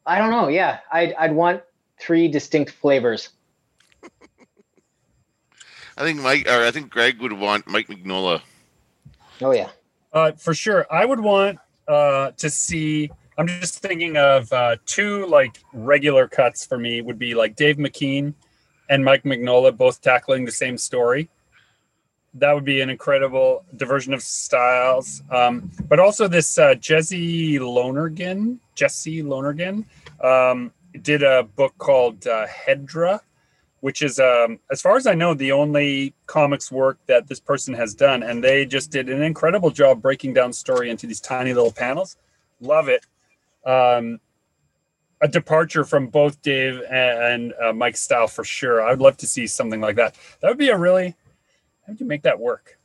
I don't know. Yeah, I'd I'd want three distinct flavors. I think Mike or I think Greg would want Mike Mignola. Oh yeah. Uh, for sure. I would want uh, to see. I'm just thinking of uh, two like regular cuts for me would be like Dave McKean and Mike Mignola both tackling the same story. That would be an incredible diversion of styles. Um, but also this uh, Jesse Lonergan, Jesse Lonergan, um, did a book called uh, Hedra, which is, um, as far as I know, the only comics work that this person has done. And they just did an incredible job breaking down story into these tiny little panels. Love it. Um, a departure from both Dave and uh, Mike's style for sure. I would love to see something like that. That would be a really, how would you make that work?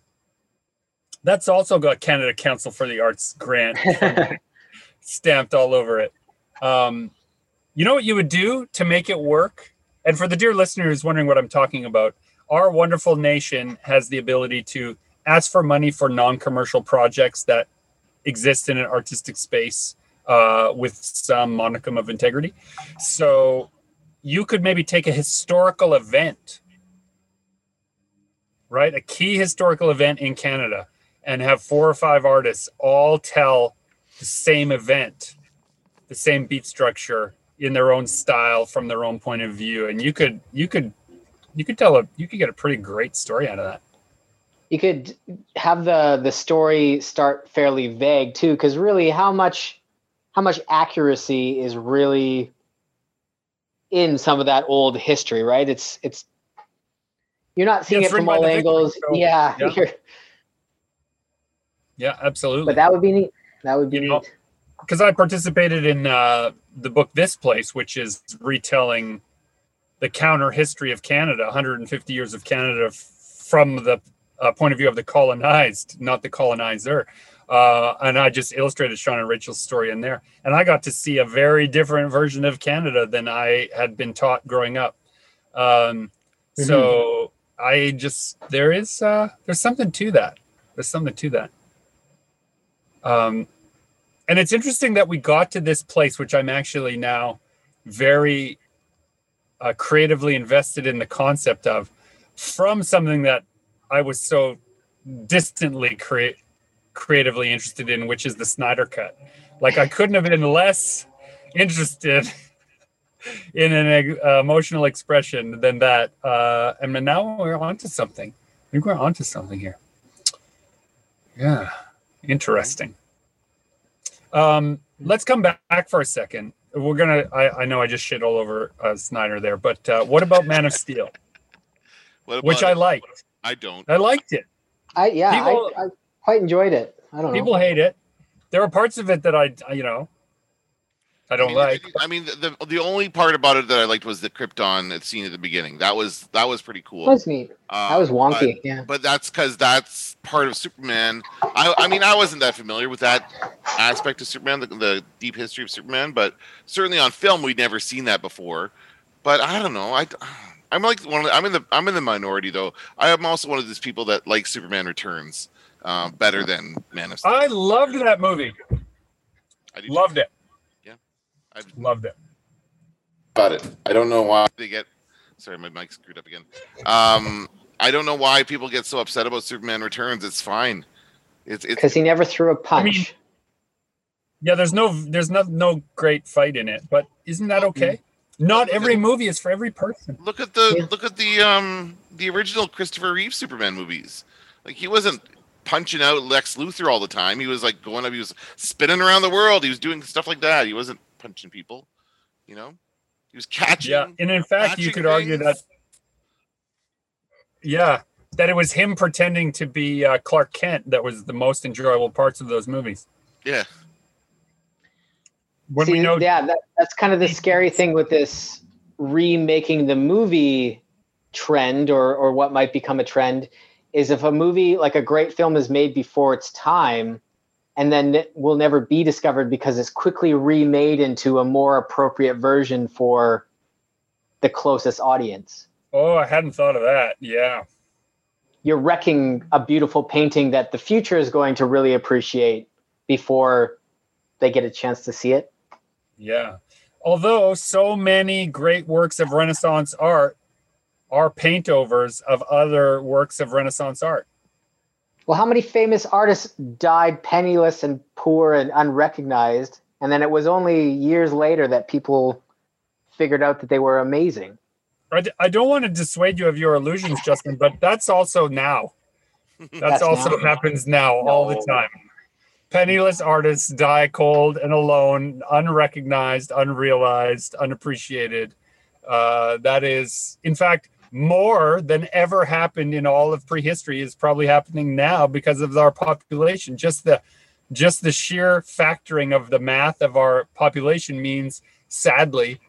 That's also got Canada Council for the Arts grant stamped all over it. Um, you know what you would do to make it work? And for the dear listener who's wondering what I'm talking about, our wonderful nation has the ability to ask for money for non-commercial projects that exist in an artistic space uh, with some monicum of integrity. So you could maybe take a historical event, right? A key historical event in Canada and have four or five artists all tell the same event, the same beat structure in their own style from their own point of view. And you could, you could, you could tell a, you could get a pretty great story out of that you could have the the story start fairly vague too because really how much how much accuracy is really in some of that old history right it's it's you're not seeing Yeah, it from all angles victim, so- yeah, yeah. Yeah, absolutely. but that would be neat that would be You neat because I participated in uh, the book This Place, which is retelling the counter history of Canada, 150 years of Canada from the uh, point of view of the colonized, not the colonizer. Uh, and I just illustrated Sean and Rachel's story in there. And I got to see a very different version of Canada than I had been taught growing up. Um, So I just, there is, uh, there's something to that. There's something to that. Um, and it's interesting that we got to this place, which I'm actually now very uh, creatively invested in the concept of, from something that I was so distantly create creatively interested in, which is the Snyder Cut. Like I couldn't have been less interested in an uh, emotional expression than that. Uh, and now we're onto something. I think we're onto something here. Yeah, interesting. Um, let's come back for a second. We're gonna. I, I know I just shit all over uh, Snyder there, but uh, what about Man of Steel, What which about I liked? I don't. I liked it. i yeah People- I, I quite enjoyed it i don't know People hate it. There are parts of it that I, you know, I don't mean, like. I mean, the, the the only part about it that I liked was the Krypton scene at the beginning. That was that was pretty cool. that was neat that was Um, wonky but- yeah But that's because that's part of Superman. I, I mean, I wasn't that familiar with that aspect of Superman, the, the deep history of Superman, but certainly on film we'd never seen that before. But I don't know. I I'm like one. Of the, I'm in the I'm in the minority though. I am also one of those people that like Superman Returns um, better than Man of Steel. I loved that movie. I do too. Loved it. Yeah. I Loved it. About it. I don't know why. they get. Sorry, my mic screwed up again. Um, I don't know why people get so upset about Superman Returns. It's fine. It's it's because he never threw a punch mean, Yeah, there's no, there's no, no great fight in it, but isn't that okay? Not every movie is for every person. look at the Yeah. look at the um the original Christopher Reeve Superman movies. Like he wasn't punching out Lex Luthor all the time. He was like going up. He was spinning around the world. He was doing stuff like that. He wasn't punching people. You know, he was catching. Yeah, and in fact, you catching could argue that. Yeah, that it was him pretending to be uh, Clark Kent that was the most enjoyable parts of those movies. Yeah, When See, we know, yeah, that, that's kind of the scary thing with this remaking the movie trend or or what might become a trend is if a movie like a great film is made before its time and then it will never be discovered because it's quickly remade into a more appropriate version for the closest audience. Oh, I hadn't thought of that. Yeah. You're wrecking a beautiful painting that the future is going to really appreciate before they get a chance to see it. Yeah. Although so many great works of Renaissance art are paintovers of other works of Renaissance art. Well, how many famous artists died penniless and poor and unrecognized? And then it was only years later that people figured out that they were amazing. I, d- I don't want to dissuade you of your illusions, Justin, but that's also now. That's, That's also now? happens now all the time. Penniless artists die cold and alone, unrecognized, unrealized, unappreciated. Uh, that is, in fact, more than ever happened in all of prehistory is probably happening now because of our population. Just the just the sheer factoring of the math of our population means, sadly,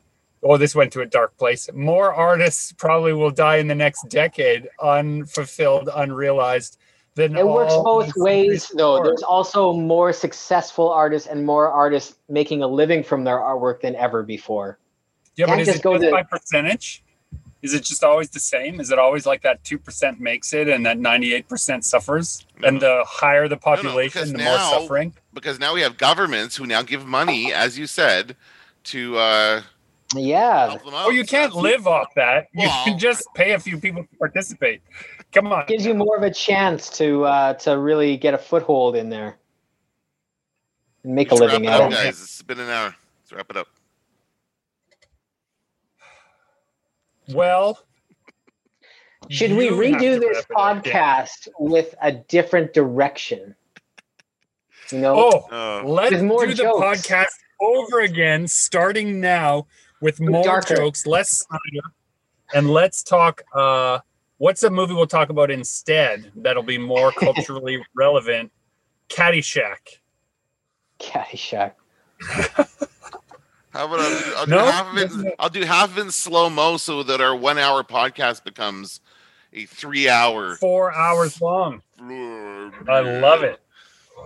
oh, this went to a dark place. More artists probably will die in the next decade, unfulfilled, unrealized. Than It works both ways, though. There's also more successful artists and more artists making a living from their artwork than ever before. Yeah, but is just it go just to- by percentage? Is it just always the same? Is it always like that two percent makes it and that ninety eight percent suffers? And the higher the population, because the now- more suffering. Because now we have governments who now give money, as you said, to uh, Yeah. help them out. Oh, you can't live off that. You Well- can just pay a few people to participate. Come on. Gives you more of a chance to uh, to really get a foothold in there and make a Let's wrap living out of it. guys. It's been an hour. Let's wrap it up. Well, Should we redo this wrap it up, yeah. podcast with a different direction? You know, Oh, Uh, let's more do the podcast over again, starting now with more darker. jokes, less Snyder, and let's talk. Uh, what's a movie we'll talk about instead that'll be more culturally relevant? Caddyshack. Caddyshack. How about I'll do, I'll do No? half of it? I'll do half of it in slow mo so that our one hour podcast becomes a three hour. Four hours long. I love it.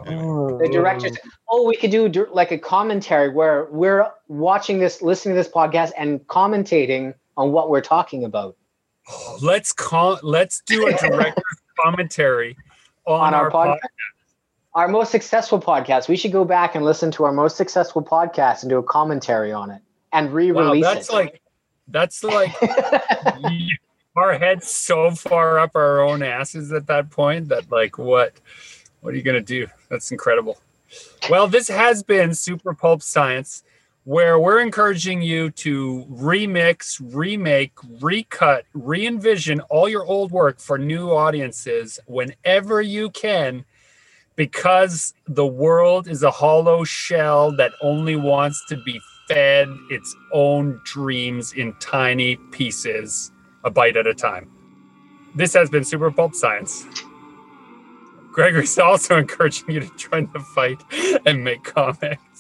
The directors. Oh, we could do like a commentary where we're watching this, listening to this podcast, and commentating on what we're talking about Let's call. Let's do a director's commentary on, on our, our, podcast. podcast. Our most successful podcast. We should go back and listen to our most successful podcast and do a commentary on it and re-release that's it. like that's like our heads so far up our own asses at that point that like what what are you gonna do? That's incredible. Well, this has been Super Pulp Science, where we're encouraging you to remix, remake, recut, re-envision all your old work for new audiences whenever you can, because the world is a hollow shell that only wants to be fed its own dreams in tiny pieces, a bite at a time. This has been Super Pulp Science. Gregory's also encouraging you to join the fight and make comics.